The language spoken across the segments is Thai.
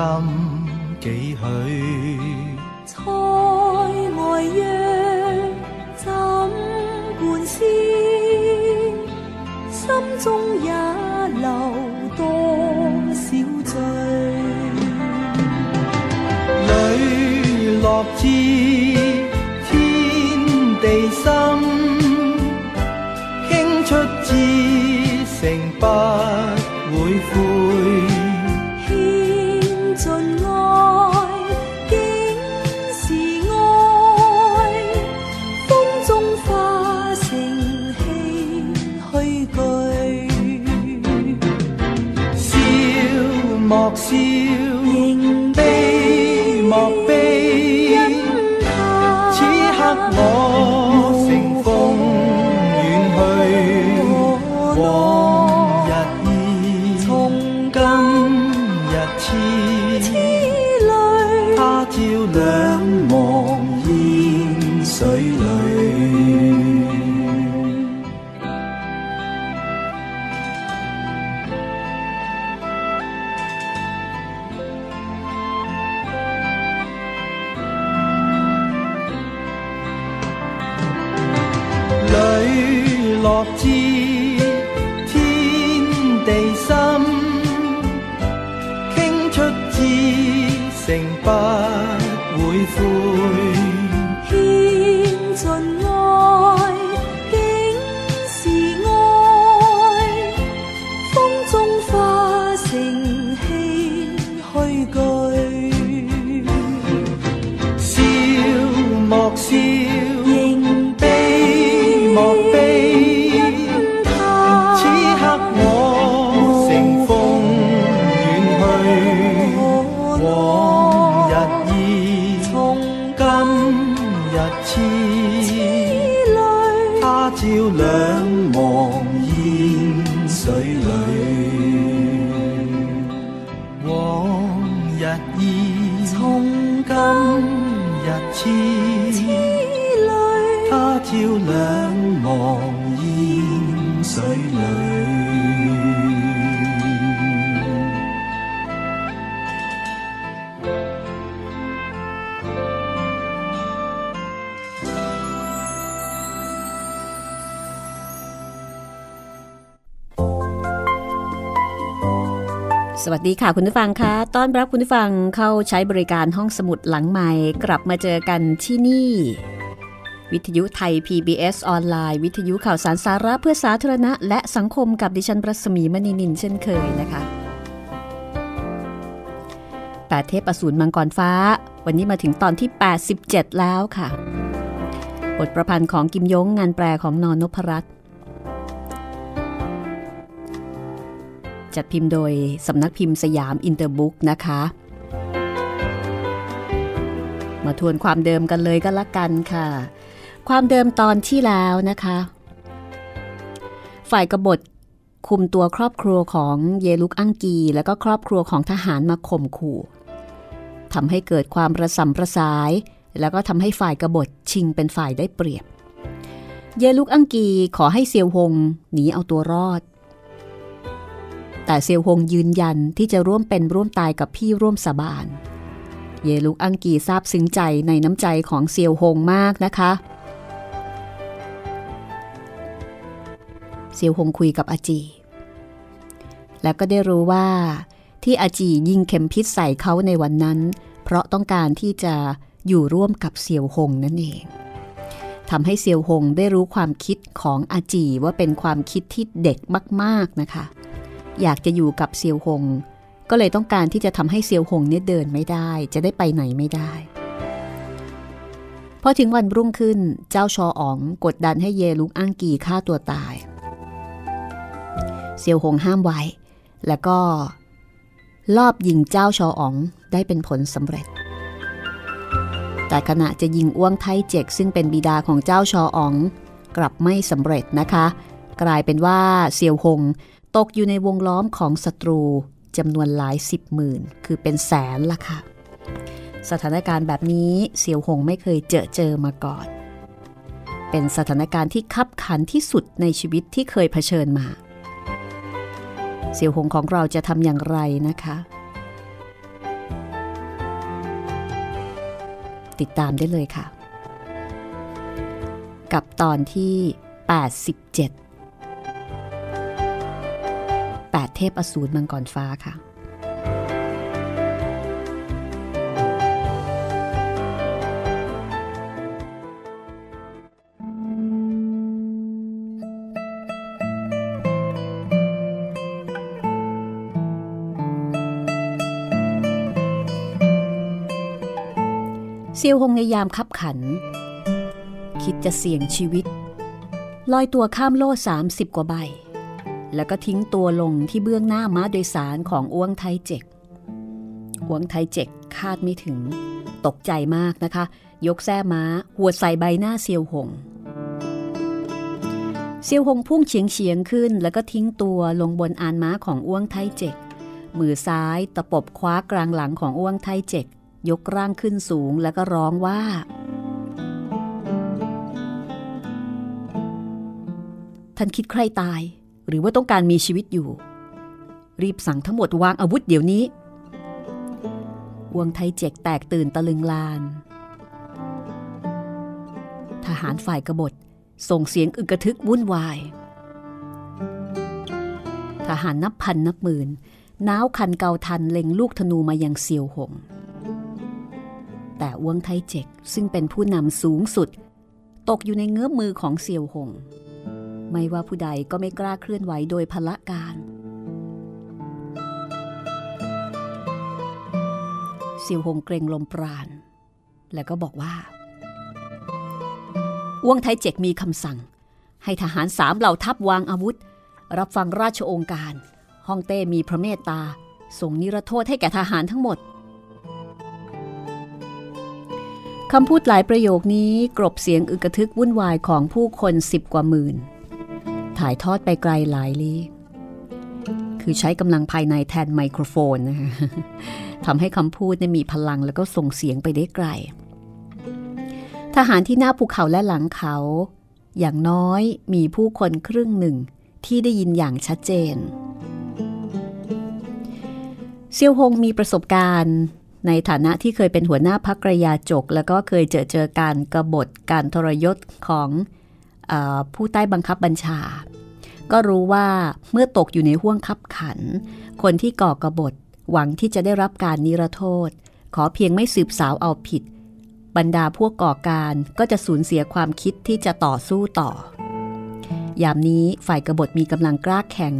วัสดีค่ะคุณผู้ฟังคะต้อนรับคุณผู้ฟังเข้าใช้บริการห้องสมุดหลังใหม่ กลับมาเจอกันที่นี่ วิทยุไทย PBS ออนไลน์ วิทยุข่าวสารสาระเพื่อสาธารณะ และสังคมกับดิฉันประสมีมณีนินเช่นเคยนะคะแปดเทพอสูรมังกรฟ้า วันนี้มาถึงตอนที่ 87 แล้วค่ะ บทประพันธ์ของกิมยงงานแปลของนอนนพรัตน์ จัดพิมพ์โดยสำนักพิมพ์สยามอินเตอร์บุ๊กนะคะ มาทวนความเดิมกันเลยก็แล้วกันค่ะ ความเดิมตอนที่แล้วนะคะ ฝ่ายกบฏคุมตัวครอบครัวของเยลุกอังกี และก็ครอบครัวของทหารมาข่มขู่ทำให้เกิดความประสัมประสาย แล้วก็ทำให้ฝ่ายกบฏชิงเป็นฝ่ายได้เปรียบ เยลุกอังกีขอให้เซียวหงหนีเอาตัวรอด แต่เซียวหงยืนยันที่จะร่วมเป็นร่วมตายกับพี่ร่วมสาบาน เยลุกอังกีซาบซึ้งใจในน้ำใจของเซียวหงมากนะคะ เซียวหงคุยกับอาจี แล้วก็ได้รู้ว่า ที่อาจียิงเข็มพิษใส่เขาในวันนั้น เพราะต้องการที่จะอยู่ร่วมกับเซียวหงนั่นเองทำให้เซียวหงได้รู้ความคิดของอาจีว่าเป็นความคิดที่เด็กมาก ๆนะคะ อยากจะอยู่กับเซียวหง ก็เลยต้องการที่จะทำให้เซียวหงเนี่ยเดินไม่ได้ จะได้ไปไหนไม่ได้ พอถึงวันรุ่งขึ้นเจ้าชออ๋องกดดันให้เยลุกอังกีฆ่าตัวตาย เซียวหงห้ามไว้ แล้วก็ ลอบยิงเจ้าชออ๋องได้เป็นผลสำเร็จ แต่ขณะจะยิงอ้วงไทเจกซึ่งเป็นบิดาของเจ้าชออ๋อง กลับไม่สำเร็จนะคะ กลายเป็นว่าเซียวหง ตกอยู่ในวงล้อมของศัตรูจำนวนหลายสิบหมื่น คือเป็นแสนละค่ะ สถานการณ์แบบนี้เซียวหงไม่เคยเจอเจอมาก่อน เป็นสถานการณ์ที่คับขันที่สุดในชีวิตที่เคยเผชิญมาเซียวหงของเราจะทำอย่างไรนะคะ ติดตามได้เลยค่ะ กับตอนที่ 87 8 เทพอสูรมังกรฟ้าค่ะ เซียวหงในยามคับขัน คิดจะเสี่ยงชีวิต ลอยตัวข้ามโล่30กว่าใบ แล้วก็ทิ้งตัวลงที่เบื้องหน้าม้าโดยสารของอ้วงไทเจกอ้วงไทเจกคาดไม่ถึง ตกใจมากนะคะ ยกแส้ม้าหัวใส่ใบหน้าเซียวหงเซียวหงพุ่งเฉียงเฉียงขึ้น แล้วก็ทิ้งตัวลงบนอานม้าของอ้วงไทเจกมือซ้ายตะปบคว้ากลางหลังของอ้วงไทเจกยกร่างขึ้นสูงแล้วก็ร้องว่า ท่านคิดใครตาย หรือว่าต้องการมีชีวิตอยู่ รีบสั่งทั้งหมดวางอาวุธเดี๋ยวนี้ วงไทยเจกแตกตื่นตะลึงลาน ทหารฝ่ายกบฏส่งเสียงอึกระทึกวุ่นวาย ทหารนับพันนับหมื่นน้าวคันเกาทันเล็งลูกธนูมายังเซียวหง แต่อ้วงไทเจกซึ่งเป็นผู้นำสูงสุด ตกอยู่ในเงื้อมมือของเซียวหง ไม่ว่าผู้ใดก็ไม่กล้าเคลื่อนไหวโดยพละการเซียวหงเกรงลมปราณ แล้วก็บอกว่าอ้วงไทเจกมีคำสั่ง ให้ทหารสามเหล่าทัพวางอาวุธ รับฟังราชองการฮ่องเต้มีพระเมตตาส่งนิรโทษให้แก่ทหารทั้งหมดคำพูดหลายประโยคนี้กรบเสียงอึกระทึกวุ่นวายของผู้คนสิบกว่าหมื่น ถ่ายทอดไปไกลหลายลี้ คือใช้กำลังภายในแทนไมโครโฟนนะคะทำให้คำพูดมีพลังแล้วก็ส่งเสียงไปได้ไกล ทหารที่หน้าภูเขาและหลังเขา อย่างน้อยมีผู้คนครึ่งหนึ่งที่ได้ยินอย่างชัดเจน เซียวฮงมีประสบการณ์ในฐานะที่เคยเป็นหัวหน้าพักรยาจก แล้วก็เคยเจอเจอการกรบฏการทรยศของอผู้ใต้บังคับบัญชา ก็รู้ว่าเมื่อตกอยู่ในห่วงคับขัน คนที่ก่อกระบฏหวังที่จะได้รับการนิรโทษ ขอเพียงไม่สืบสาวเอาผิด บรรดาพวกก่อการก็จะสูญเสียความคิดที่จะต่อสู้ต่อ ยามนี้ฝ่ายกบฏมีกำลังกล้าแข็ง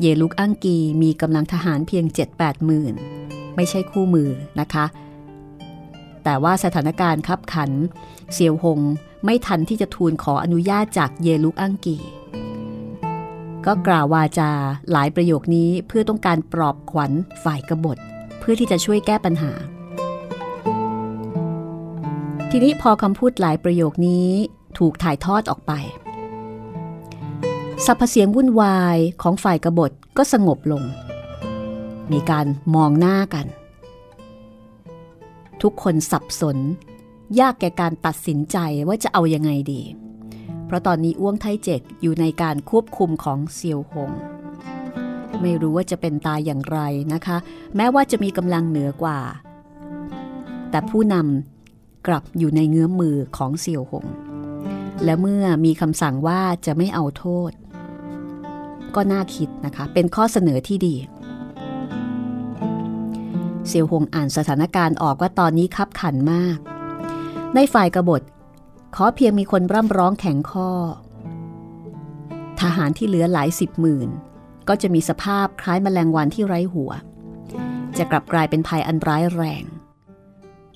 เยลุกอังกีมีกำลังทหารเพียง 7-8หมื่น ไม่ใช่คู่มือนะคะ แต่ว่าสถานการณ์คับขันเซียวหงไม่ทันที่จะทูลขออนุญาตจากเยลุกอังกี ก็กล่าววาจาหลายประโยคนี้เพื่อต้องการปลอบขวัญฝ่ายกบฏ เพื่อที่จะช่วยแก้ปัญหา ทีนี้พอคำพูดหลายประโยคนี้ถูกถ่ายทอดออกไปสัพเสียงวุ่นวายของฝ่ายกบฏก็สงบลง มีการมองหน้ากัน ทุกคนสับสน ยากแก่การตัดสินใจว่าจะเอายังไงดี ราะตอนนี้อ้วงไทเจกอยู่ในการควบคุมของเซียวหง ไม่รู้ว่าจะเป็นตายอย่างไรนะคะ แม้ว่าจะมีกำลังเหนือกว่า แต่ผู้นำกลับอยู่ในเงื้อมมือของเซียวหง และเมื่อมีคำสั่งว่าจะไม่เอาโทษ ก็น่าคิดนะคะ เป็นข้อเสนอที่ดีเซียวหงอ่านสถานการณ์ออกว่าตอนนี้คับขันมาก ในฝ่ายกบฏ ขอเพียงมีคนร่ำร้องแข็งข้อ ทหารที่เหลือหลายสิบหมื่น ก็จะมีสภาพคล้ายแมลงวันที่ไร้หัว จะกลับกลายเป็นภัยอันร้ายแรง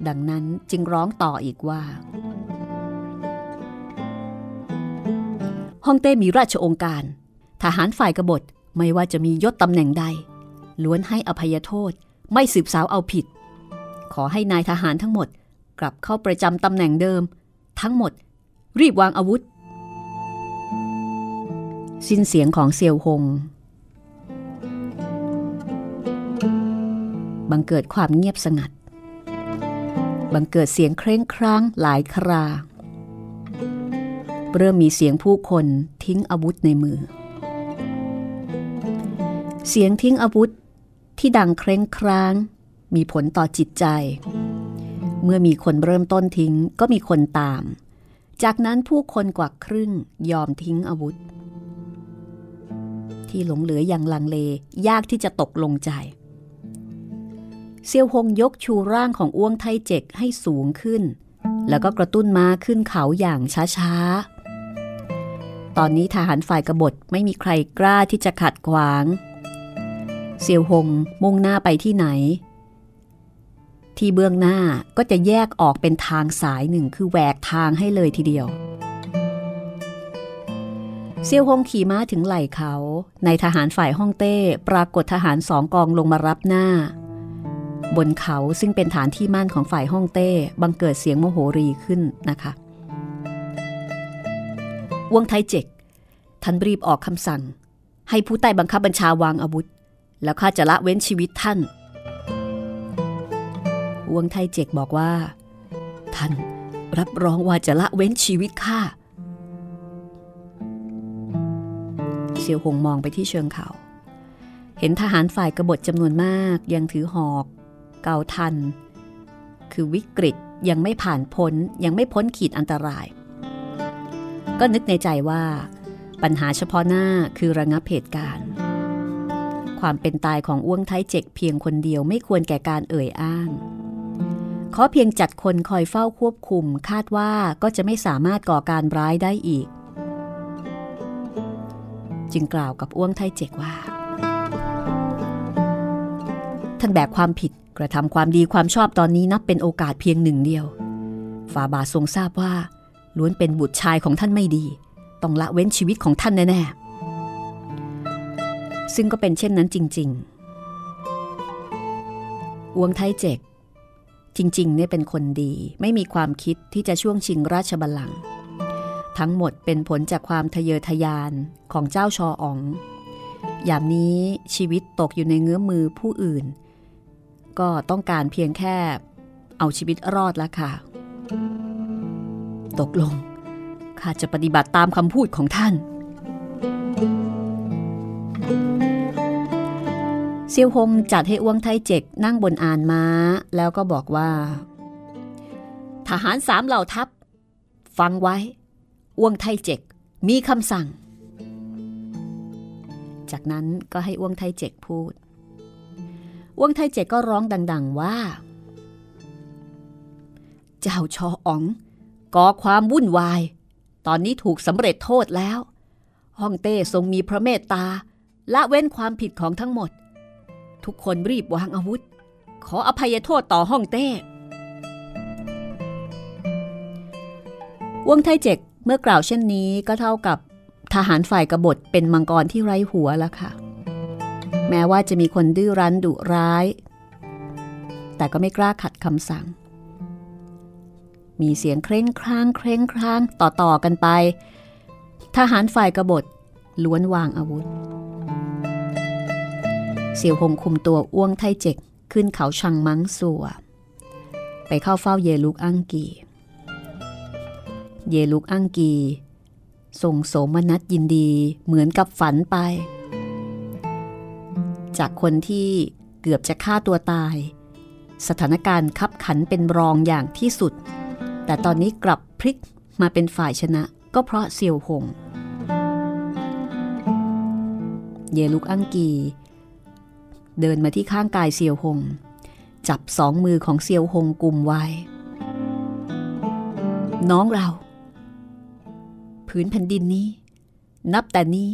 ดังนั้นจึงร้องต่ออีกว่าฮ่องเต้มีราชองค์การ ทหารฝ่ายกบฏไม่ว่าจะมียศตำแหน่งใด ล้วนให้อภัยโทษไม่สืบสาวเอาผิด ขอให้นายทหารทั้งหมด กลับเข้าประจำตำแหน่งเดิม ทั้งหมด รีบวางอาวุธ สิ้นเสียงของเซียวหง บังเกิดความเงียบสงัด บังเกิดเสียงเคร่งครั้งหลายครา เริ่มมีเสียงผู้คนทิ้งอาวุธในมือ เสียงทิ้งอาวุธที่ดังเคร่งครั้งมีผลต่อจิตใจ เมื่อมีคนเริ่มต้นทิ้งก็มีคนตาม จากนั้นผู้คนกว่าครึ่งยอมทิ้งอาวุธ ที่หลงเหลืออย่างลังเลยากที่จะตกลงใจ เซียวหงยกชูร่างของอ้วงไทเจกให้สูงขึ้น แล้วก็กระตุ้นม้าขึ้นเขาอย่างช้าๆ ตอนนี้ทหารฝ่ายกบฏไม่มีใครกล้าที่จะขัดขวาง เซียวหงมุ่งหน้าไปที่ไหน ที่เบื้องหน้าก็จะแยกออกเป็นทางสายหนึ่งคือแหวกทางให้เลยทีเดียวเซียวหงขี่ม้าถึงไหล่เขา ในทหารฝ่ายฮ่องเต้ปรากฏทหารสองกองลงมารับหน้า บนเขาซึ่งเป็นฐานที่มั่นของฝ่ายฮ่องเต้บังเกิดเสียงโมโหรีขึ้นนะคะวงไทเจกท่านรีบออกคำสั่ง ให้ผู้ใต้บังคับบัญชาวางอาวุธ แล้วข้าจะละเว้นชีวิตท่าน วงไทเจกบอกว่า ท่านรับรองว่าจะละเว้นชีวิตข้าเซียวหงมองไปที่เชิงเขา เห็นทหารฝ่ายกบฏจำนวนมากยังถือหอก เกาทัน คือวิกฤตยังไม่ผ่านพ้นยังไม่พ้นขีดอันตราย ก็นึกในใจว่า ปัญหาเฉพาะหน้าคือระงับเหตุการณ์ ความเป็นตายของอ้วงไทเจกเพียงคนเดียวไม่ควรแก่การเอ่ยอ้าง ขอเพียงจัดคนคอยเฝ้าควบคุมคาดว่าก็จะไม่สามารถก่อการร้ายได้อีก จึงกล่าวกับอ้วงไทเจกว่า ท่านแบกความผิดกระทำความดีความชอบตอนนี้นับเป็นโอกาสเพียงหนึ่งเดียวฝาบาททรงทราบว่า ล้วนเป็นบุตรชายของท่านไม่ดี ต้องละเว้นชีวิตของท่านแน่ๆซึ่งก็เป็นเช่นนั้นจริง ๆอวงไทเจก จริงๆเนี่ยเป็นคนดีไม่มีความคิดที่จะช่วงชิงราชบัลลังก์ทั้งหมดเป็นผลจากความทะเยอทะยานของเจ้าชออ๋อง ยามนี้ชีวิตตกอยู่ในเงื้อมือผู้อื่น ก็ต้องการเพียงแค่เอาชีวิตรอดล้วค่ะ ตกลง ข้าจะปฏิบัติตามคำพูดของท่านเซียวหงจัดให้อ้วงไทเจกนั่งบนอานม้า แล้วก็บอกว่า ทหารสามเหล่าทัพ ฟังไว้ อ้วงไทเจกมีคำสั่ง จากนั้นก็ให้อ้วงไทเจกพูด อ้วงไทเจกก็ร้องดัง ๆว่า เจ้าชออ๋องก่อความวุ่นวาย ตอนนี้ถูกสำเร็จโทษแล้ว ฮ่องเต้ทรงมีพระเมตตาละเว้นความผิดของทั้งหมด ทุกคนรีบวางอาวุธ ขออภัยโทษต่อฮ่องเต้ วงไทเจกเมื่อกล่าวเช่นนี้ก็เท่ากับทหารฝ่ายกบฏเป็นมังกรที่ไร้หัวแล้วค่ะ แม้ว่าจะมีคนดื้อรั้นดุร้าย แต่ก็ไม่กล้าขัดคำสั่ง มีเสียงเคร่งครางเคร่งครางต่อต่อกันไป ทหารฝ่ายกบฏล้วนวางอาวุธ เสี่ยวหงคุมตัวอ้วงไทเจกขึ้นเขาชังมังสัว ไปเข้าเฝ้าเยลุกอังกี เยลุกอังกีส่งโสมนัสยินดีเหมือนกับฝันไป จากคนที่เกือบจะฆ่าตัวตาย สถานการณ์คับขันเป็นรองอย่างที่สุด แต่ตอนนี้กลับพลิกมาเป็นฝ่ายชนะก็เพราะเซียวหง เยลุกอังกี เดินมาที่ข้างกายเซียวหง จับสองมือของเซียวหงกุมไว้ น้องเรา ผืนแผ่นดินนี้ นับแต่นี้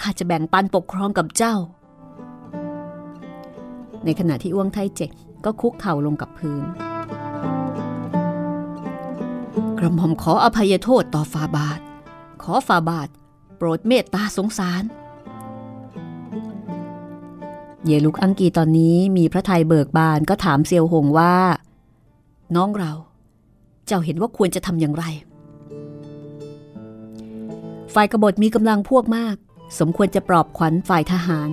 ข้าจะแบ่งปันปกครองกับเจ้า ในขณะที่อ้วงไทเจ็กก็คุกเข่าลงกับพื้น กระหม่อมขออภัยโทษต่อฟาบาท ขอฝ่าบาท โปรดเมตตาสงสาร เยลุกอังกีตอนนี้มีพระไทยเบิกบานก็ถามเซียวหงว่า น้องเรา เจ้าเห็นว่าควรจะทำอย่างไร ฝ่ายกบฏมีกำลังพวกมาก สมควรจะปลอบขวัญฝ่ายทหาร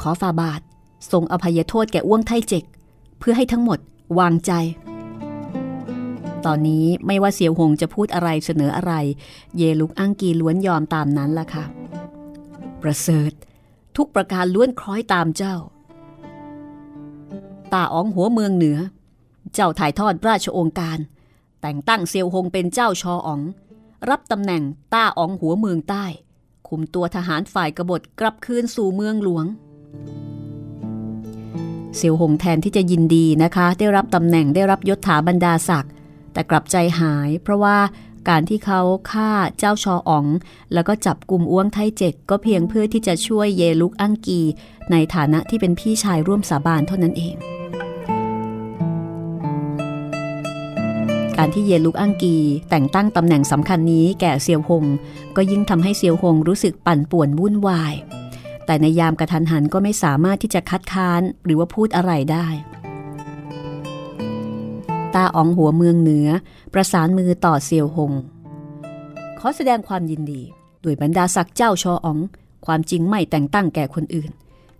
ขอฝ่าบาททรงอภัยโทษแก่อ้วงไทเจก เพื่อให้ทั้งหมดวางใจ ตอนนี้ไม่ว่าเสียวหงจะพูดอะไรเสนออะไร เยลุกอังกีล้วนยอมตามนั้นล่ะค่ะ ประเสริฐ ทุกประการล้วนคล้อยตามเจ้า ตาอ๋องหัวเมืองเหนือ เจ้าถ่ายทอดราชองค์การ แต่งตั้งเซียวหงเป็นเจ้าชออ๋อง รับตำแหน่งต้าอ๋องหัวเมืองใต้ คุมตัวทหารฝ่ายกบฏกลับคืนสู่เมืองหลวง เซียวหงแทนที่จะยินดีนะคะ ได้รับตำแหน่งได้รับยศถาบรรดาศักดิ์แต่กลับใจหายเพราะว่า การที่เขาฆ่าเจ้าชออ๋อง แล้วก็จับกลุ่มอ้วงไทเจกก็เพียงเพื่อที่จะช่วยเยลุกอังกี ในฐานะที่เป็นพี่ชายร่วมสาบานเท่านั้นเอง การที่เยลุกอังกีแต่งตั้งตำแหน่งสำคัญนี้แก่เซียวหง ก็ยิ่งทำให้เซียวหงรู้สึกปั่นป่วนวุ่นวาย แต่ในยามกระทันหันก็ไม่สามารถที่จะคัดค้านหรือว่าพูดอะไรได้ ตาอ๋องหัวเมืองเหนือ ประสานมือต่อเซียวหง ขอแสดงความยินดีด้วยบรรดาศักดิ์เจ้าชออ๋อง ความจริงไม่แต่งตั้งแก่คนอื่น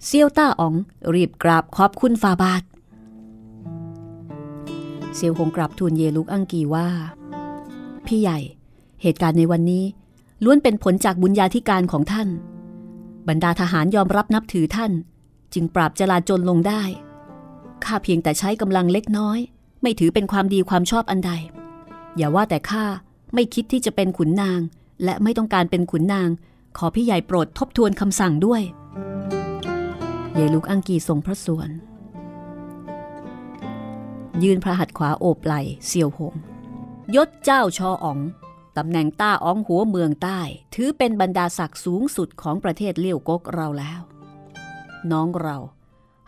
เซียวต้าอ๋องรีบกราบขอบคุณฟาบาทเซียวหงกราบทูลเยลุกอังกีว่า พี่ใหญ่ เหตุการณ์ในวันนี้ ล้วนเป็นผลจากบุญญาธิการของท่าน บรรดาทหารยอมรับนับถือท่าน จึงปราบจลาจลลงได้ข้าเพียงแต่ใช้กำลังเล็กน้อย ไม่ถือเป็นความดีความชอบอันใด อย่าว่าแต่ข้าไม่คิดที่จะเป็นขุนนาง และไม่ต้องการเป็นขุนนาง ขอพี่ใหญ่โปรดทบทวนคำสั่งด้วยเยลุกอังกีทรงพระสวน ยืนพระหัตถ์ขวาโอบไหลเซียวหง ยศเจ้าชออ๋องตำแหน่งต้าอ้องหัวเมืองใต้ ถือเป็นบรรดาศักดิ์สูงสุดของประเทศเลี้ยวกกเราแล้ว น้องเรา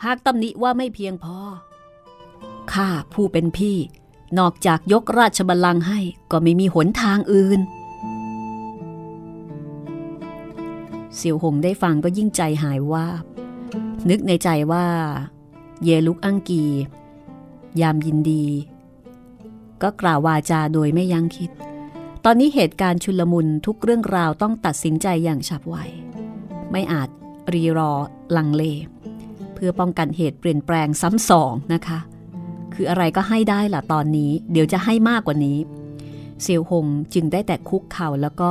หากตำหนิว่าไม่เพียงพอ ข้าผู้เป็นพี่ นอกจากยกราชบัลลังก์ให้ก็ไม่มีหนทางอื่นเสี่ยวหงได้ฟังก็ยิ่งใจหายว่านึกในใจว่า เยลุกอังกี ยามยินดี ก็กล่าววาจาโดยไม่ยั้งคิด ตอนนี้เหตุการณ์ชุลมุนทุกเรื่องราวต้องตัดสินใจอย่างฉับไว ไม่อาจรีรอลังเล เพื่อป้องกันเหตุเปลี่ยนแปลงซ้ำสองนะคะ คืออะไรก็ให้ได้ล่ะตอนนี้ เดี๋ยวจะให้มากกว่านี้ เซียวหงจึงได้แต่คุกเข่าแล้วก็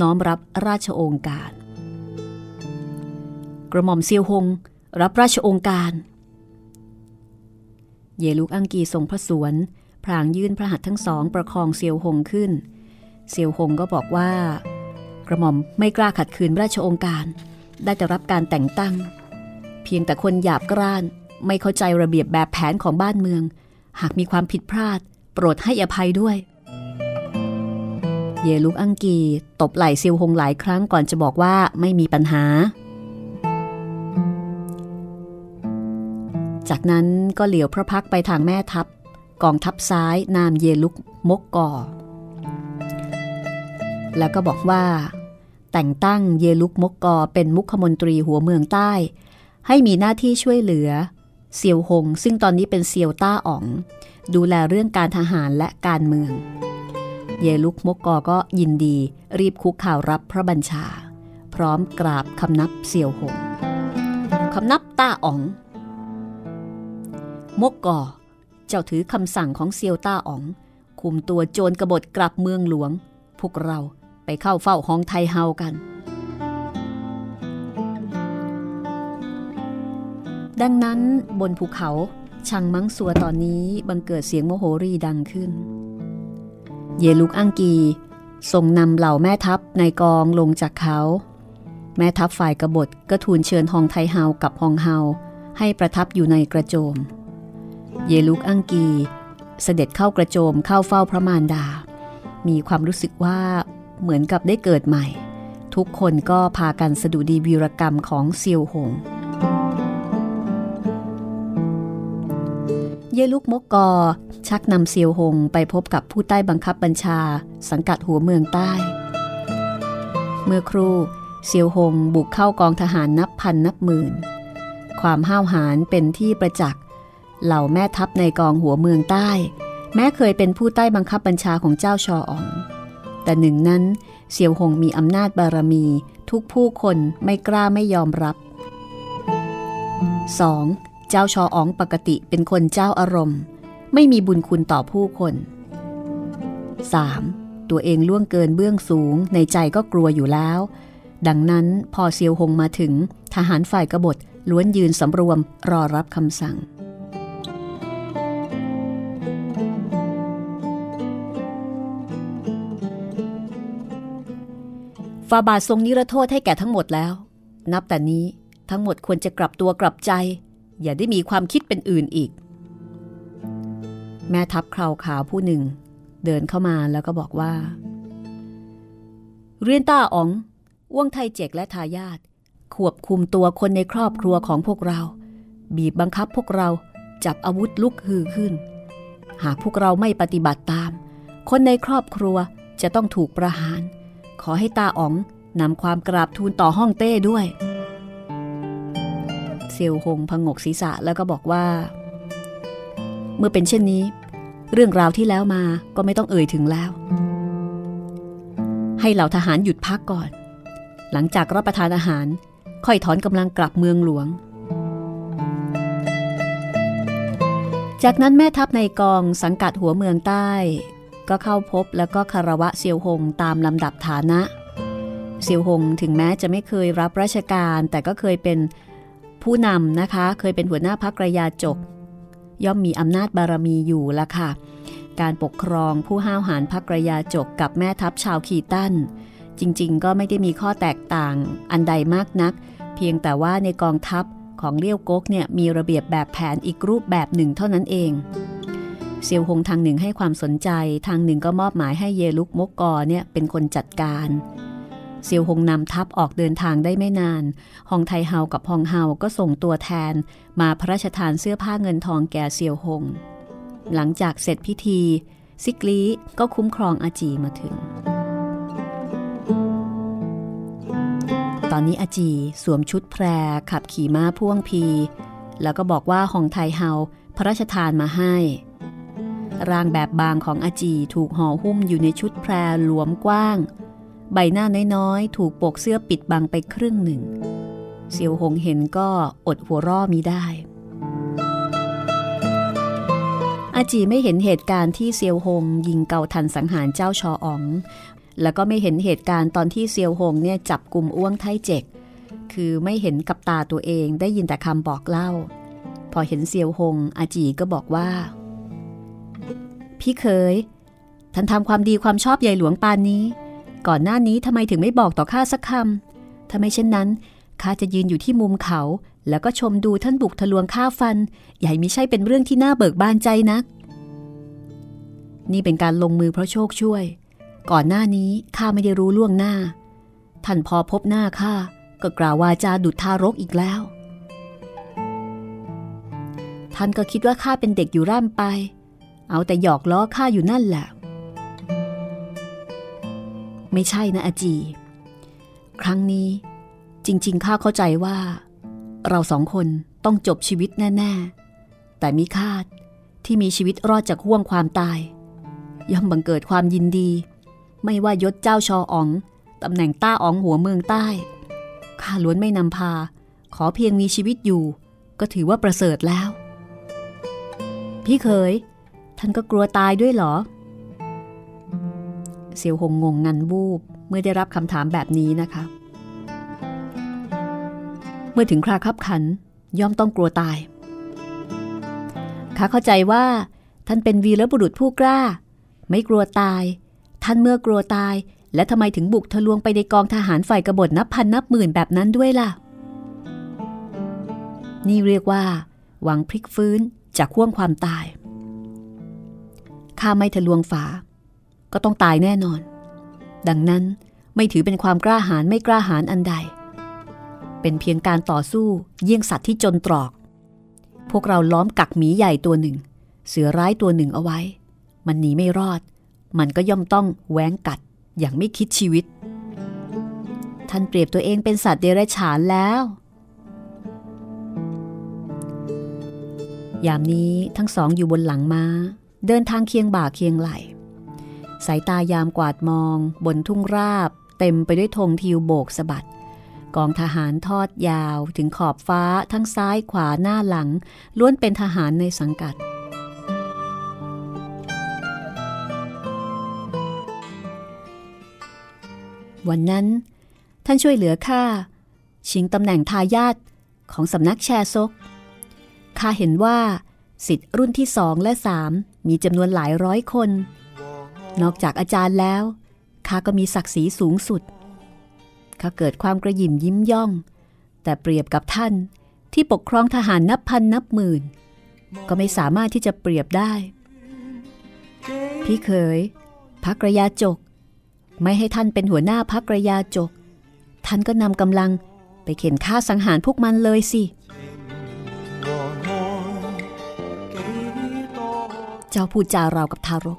น้อมรับราชองค์การ กระหม่อมเซียวหง รับราชองค์การ เยลุกอังกีทรงพระสวนพรางยื่นพระหัตถ์ทั้งสองประคองเซียวหงขึ้น เซียวหงก็บอกว่า กระหม่อมไม่กล้าขัดขืนราชองค์การ ได้แต่รับการแต่งตั้ง เพียงแต่คนหยาบกร้านไม่เข้าใจระเบียบแบบแผนของบ้านเมือง หากมีความผิดพลาด โปรดให้อภัยด้วย เยลุกอังกีตบไหล่เซียวหงหลายครั้งก่อนจะบอกว่าไม่มีปัญหา จากนั้นก็เหลียวพระพักไปทางแม่ทัพ กองทัพซ้ายนามเยลุกมกก่อ แล้วก็บอกว่า แต่งตั้งเยลุกมกกอเป็นมุขมนตรีหัวเมืองใต้ ให้มีหน้าที่ช่วยเหลือ เซียวหง ซึ่งตอนนี้เป็นเซียวต้าอ๋อง ดูแลเรื่องการทหารและการเมือง เยลุกมกกอก็ยินดีรีบคุกข่าวรับพระบัญชา พร้อมกราบคำนับเซียวหง คำนับต้าอ๋อง มกกอเจ้าถือคำสั่งของเซียวต้าอ๋อง คุมตัวโจรกบฏกลับเมืองหลวง พวกเราไปเข้าเฝ้าห้องไทเฮากัน ดังนั้นบนภูเขาชังมังสัวตอนนี้บังเกิดเสียงโมโหรีดังขึ้น เยลุกอังกีส่งนำเหล่าแม่ทัพในกองลงจากเขา แม่ทัพฝ่ายกบฏก็ทูลเชิญฮองไทเฮากับฮองเฮาให้ประทับอยู่ในกระโจม เยลุกอังกี เสด็จเข้ากระโจมเข้าเฝ้าพระมารดา มีความรู้สึกว่าเหมือนกับได้เกิดใหม่ ทุกคนก็พากันสะดุดีวีรกรรมของเซียวหง เยลุกมกกอ ชักนำเซียวหงไปพบกับผู้ใต้บังคับบัญชา สังกัดหัวเมืองใต้ เมื่อครู่เซียวหงบุกเข้ากองทหารนับพันนับหมื่น ความห้าวหาญเป็นที่ประจักษ์เหล่าแม่ทัพในกองหัวเมืองใต้ แม้เคยเป็นผู้ใต้บังคับบัญชาของเจ้าชอออง แต่หนึ่งนั้นเซียวหงมีอำนาจบารมีทุกผู้คนไม่กล้าไม่ยอมรับ 2. เจ้าชออองปกติเป็นคนเจ้าอารมณ์ ไม่มีบุญคุณต่อผู้คน 3. ตัวเองล่วงเกินเบื้องสูงในใจก็กลัวอยู่แล้ว ดังนั้นพอเซียวหงมาถึง ทหารฝ่ายกบฏล้วนยืนสำรวมรอรับคำสั่ง ฟาบาททรงนิรโทษให้แก่ทั้งหมดแล้ว นับแต่นี้ทั้งหมดควรจะกลับตัวกลับใจ อย่าได้มีความคิดเป็นอื่นอีก แม่ทัพคราวขาวผู้หนึ่ง เดินเข้ามาแล้วก็บอกว่า เรียนต้าอ๋องว่วงไทเจกและทายาทควบคุมตัวคนในครอบครัวของพวกเรา บีบบังคับพวกเราจับอาวุธลุกฮือขึ้น หากพวกเราไม่ปฏิบัติตาม คนในครอบครัวจะต้องถูกประหาร ขอให้ตาอ๋องนำความกราบทูลต่อห้องเต้ด้วย เซียวหงพงกศีรษะแล้วก็บอกว่า เมื่อเป็นเช่นนี้ เรื่องราวที่แล้วมาก็ไม่ต้องเอ่ยถึงแล้ว ให้เหล่าทหารหยุดพักก่อน หลังจากรับประทานอาหาร ค่อยถอนกำลังกลับเมืองหลวง จากนั้นแม่ทัพในกองสังกัดหัวเมืองใต้ ก็เข้าพบแล้วก็คารวะเซียวหงตามลำดับฐานะเซียวหงถึงแม้จะไม่เคยรับราชการ แต่ก็เคยเป็น ผู้นำนะคะ เคยเป็นหัวหน้าพักระยาจก ย่อมมีอำนาจบารมีอยู่ละค่ะ การปกครองผู้ห้าวหาญพักระยาจกกับแม่ทัพชาวขีตันจริง ๆ ก็ไม่ได้มีข้อแตกต่างอันใดมากนัก เพียงแต่ว่าในกองทัพของเลี้ยวก๊กเนี่ยมีระเบียบแบบแผนอีกรูปแบบหนึ่งเท่านั้นเองเซียวหงทางหนึ่งให้ความสนใจ ทางหนึ่งก็มอบหมายให้เยลุกมกกอเนี่ยเป็นคนจัดการ เซียวหงนำทัพออกเดินทางได้ไม่นาน ฮองไทเฮากับฮองเฮาก็ส่งตัวแทน มาพระราชทานเสื้อผ้าเงินทองแก่เซียวหง หลังจากเสร็จพิธี ซิกลีก็คุ้มครองอาจีมาถึง ตอนนี้อาจีสวมชุดแพร ขับขี่ม้าพ่วงพี แล้วก็บอกว่าฮองไทเฮาพระราชทานมาให้ร่างแบบบางของอาจีถูกห่อหุ้มอยู่ในชุดแพรหลวมกว้าง ใบหน้าน้อยๆ ถูกปกเสื้อปิดบังไปครึ่งหนึ่งเซียวหงเห็นก็อดหัวร่อมีได้ อาจีไม่เห็นเหตุการณ์ที่เซียวหงยิงเกาทันสังหารเจ้าชออ๋อง แล้วก็ไม่เห็นเหตุการณ์ตอนที่เซียวหงเนี่ยจับกลุ่มอ้วงไทเจก คือไม่เห็นกับตาตัวเองได้ยินแต่คำบอกเล่า พอเห็นเซียวหง อาจีก็บอกว่า พี่เคยท่านทำความดีความชอบใหญ่หลวงปานนี้ ก่อนหน้านี้ทำไมถึงไม่บอกต่อข้าสักคำถ้าไม่เช่นนั้นข้าจะยืนอยู่ที่มุมเขา แล้วก็ชมดูท่านบุกทะลวงข้าฟัน ใหญ่ไม่ใช่เป็นเรื่องที่น่าเบิกบานใจนัก นี่เป็นการลงมือเพราะโชคช่วย ก่อนหน้านี้ข้าไม่ได้รู้ล่วงหน้า ท่านพอพบหน้าข้าก็กล่าววาจาดุจทารกอีกแล้ว ท่านก็คิดว่าข้าเป็นเด็กอยู่ร่ำไป เอาแต่หยอกล้อข้าอยู่นั่นแหละ ไม่ใช่นะอาจี ครั้งนี้จริงๆข้าเข้าใจว่า เราสองคนต้องจบชีวิตแน่ ๆ แต่มิคาดที่มีชีวิตรอดจากห่วงความตาย ย่อมบังเกิดความยินดี ไม่ว่ายศเจ้าชออ๋องตำแหน่งต้าอ๋องหัวเมืองใต้ข้าล้วนไม่นำพา ขอเพียงมีชีวิตอยู่ ก็ถือว่าประเสริฐแล้ว พี่เคย ท่านก็กลัวตายด้วยเหรอ เซียวหงงงงันวูบ เมื่อได้รับคำถามแบบนี้นะคะ เมื่อถึงคราคับขันย่อมต้องกลัวตายข้าเข้าใจว่า ท่านเป็นวีรบุรุษผู้กล้า ไม่กลัวตาย ท่านเมื่อกลัวตาย และทำไมถึงบุกทะลวงไปในกองทหารฝ่ายกบฏนับพันนับหมื่นแบบนั้นด้วยล่ะ นี่เรียกว่า หวังพลิกฟื้นจากข่วงความตายข้าไม่ทะลวงฝา ก็ต้องตายแน่นอน ดังนั้นไม่ถือเป็นความกล้าหาญไม่กล้าหาญอันใด เป็นเพียงการต่อสู้เยี่ยงสัตว์ที่จนตรอก พวกเราล้อมกักหมีใหญ่ตัวหนึ่ง เสือร้ายตัวหนึ่งเอาไว้ มันหนีไม่รอด มันก็ย่อมต้องแหวงกัดอย่างไม่คิดชีวิต ท่านเปรียบตัวเองเป็นสัตว์เดรัจฉานแล้ว ยามนี้ทั้งสองอยู่บนหลังม้า เดินทางเคียงบ่าเคียงไหล สายตายามกวาดมอง บนทุ่งราบ เต็มไปด้วยธงทิวโบกสะบัด กองทหารทอดยาวถึงขอบฟ้าทั้งซ้ายขวาหน้าหลัง ล้วนเป็นทหารในสังกัด วันนั้น ท่านช่วยเหลือข้าชิงตำแหน่งทายาทของสำนักแชซกข้าเห็นว่าสิทธิ์รุ่นที่สองและสามมีจำนวนหลายร้อยคน นอกจากอาจารย์แล้วข้าก็มีศักดิ์ศรีสูงสุดข้าเกิดความกระยิมยิ้มย่อง แต่เปรียบกับท่านที่ปกครองทหารนับพันนับหมื่น ก็ไม่สามารถที่จะเปรียบได้ พี่เคยพักระยาจก ไม่ให้ท่านเป็นหัวหน้าพักระยาจก ท่านก็นำกำลังไปเข็นฆ่าสังหารพวกมันเลยสิ เจ้าพูดจาราวกับทารก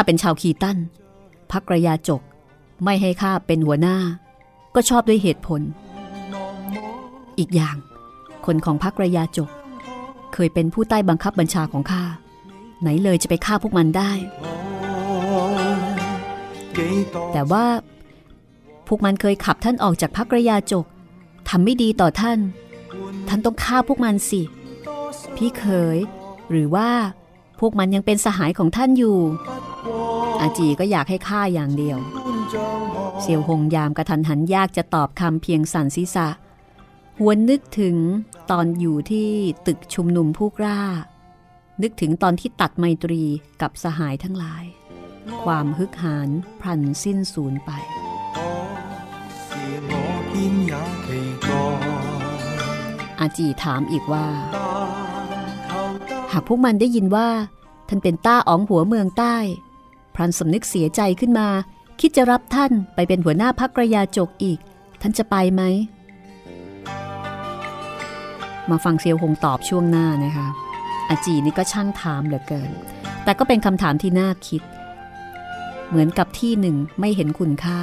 ข้าเป็นชาวคีตันพักระยาจกไม่ให้ข้าเป็นหัวหน้า ก็ชอบด้วยเหตุผล อีกอย่าง คนของพักระยาจก เคยเป็นผู้ใต้บังคับบัญชาของข้าไหนเลยจะไปฆ่าพวกมันได้ แต่ว่า พวกมันเคยขับท่านออกจากพักระยาจกทำไม่ดีต่อท่าน ท่านต้องฆ่าพวกมันสิ พี่เคย หรือว่าพวกมันยังเป็นสหายของท่านอยู่ อาจีก็อยากให้ฆ่าอย่างเดียว เซียวหงยามกระทันหันยากจะตอบคำเพียงสันศีษะหวนนึกถึงตอนอยู่ที่ตึกชุมนุมผู้กล้า นึกถึงตอนที่ตัดไมตรีกับสหายทั้งหลาย ความฮึกหานพลันสิ้นสูญไปอาจีถามอีกว่า หากพวกมันได้ยินว่า ท่านเป็นต้าอ๋องหัวเมืองใต้ รันสำนึกเสียใจขึ้นมา คิดจะรับท่านไปเป็นหัวหน้าพักกระยาจกอีก ท่านจะไปไหม มาฟังเซียวหงตอบช่วงหน้านะคะ อาจีนี่ก็ช่างถามเหลือเกิน แต่ก็เป็นคำถามที่น่าคิด เหมือนกับที่หนึ่งไม่เห็นคุณค่า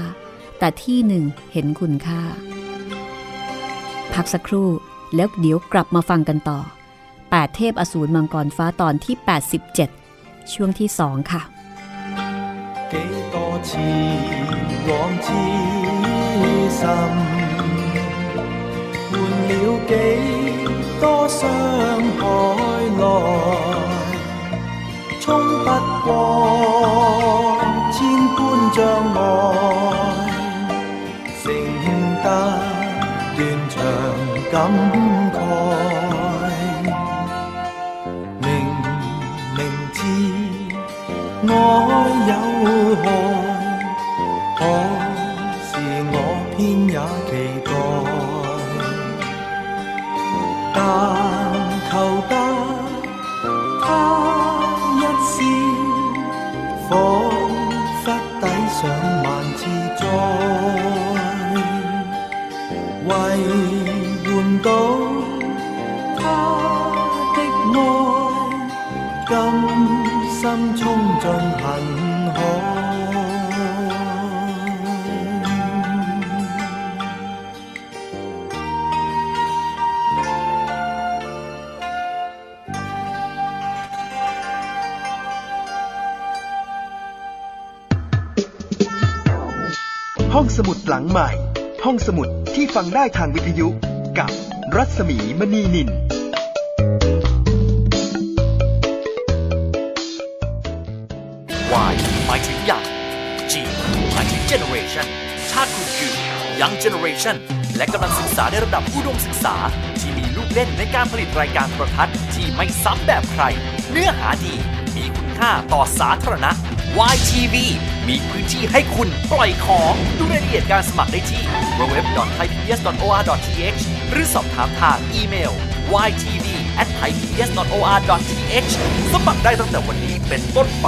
แต่ที่หนึ่งเห็นคุณค่า พักสักครู่แล้วเดี๋ยวกลับมาฟังกันต่อ 8 เทพอสูรมังกรฟ้าตอนที่ 87 ช่วงที่ 2 ค่ะ 幾多次往之心，換了幾多傷害來，衝不過千般障礙，剩得斷腸感慨。愛有害，可是我偏也期待，但求得他一笑，仿佛抵上萬次災，為換到心冲进恨海。ห้องสมุดหลังใหม่ ห้องสมุดที่ฟังได้ทางวิทยุกับรัศมีมณีนิน Generation ชาติคุณคือ Young Generation และกำลังศึกษาในระดับอุดมศึกษา ที่มีลูกเล่นในการผลิตรายการโทรทัศน์ที่ไม่ซ้ำแบบใคร เนื้อหาดี มีคุณค่าต่อสาธารณะ YTV มีพื้นที่ให้คุณปล่อยของดูรายละเอียดการสมัครได้ที่ www.thaipbs.or.th หรือสอบถามทางอีเมล ytv@thaipbs.or.th สมัครได้ตั้งแต่วันนี้เป็นต้นไป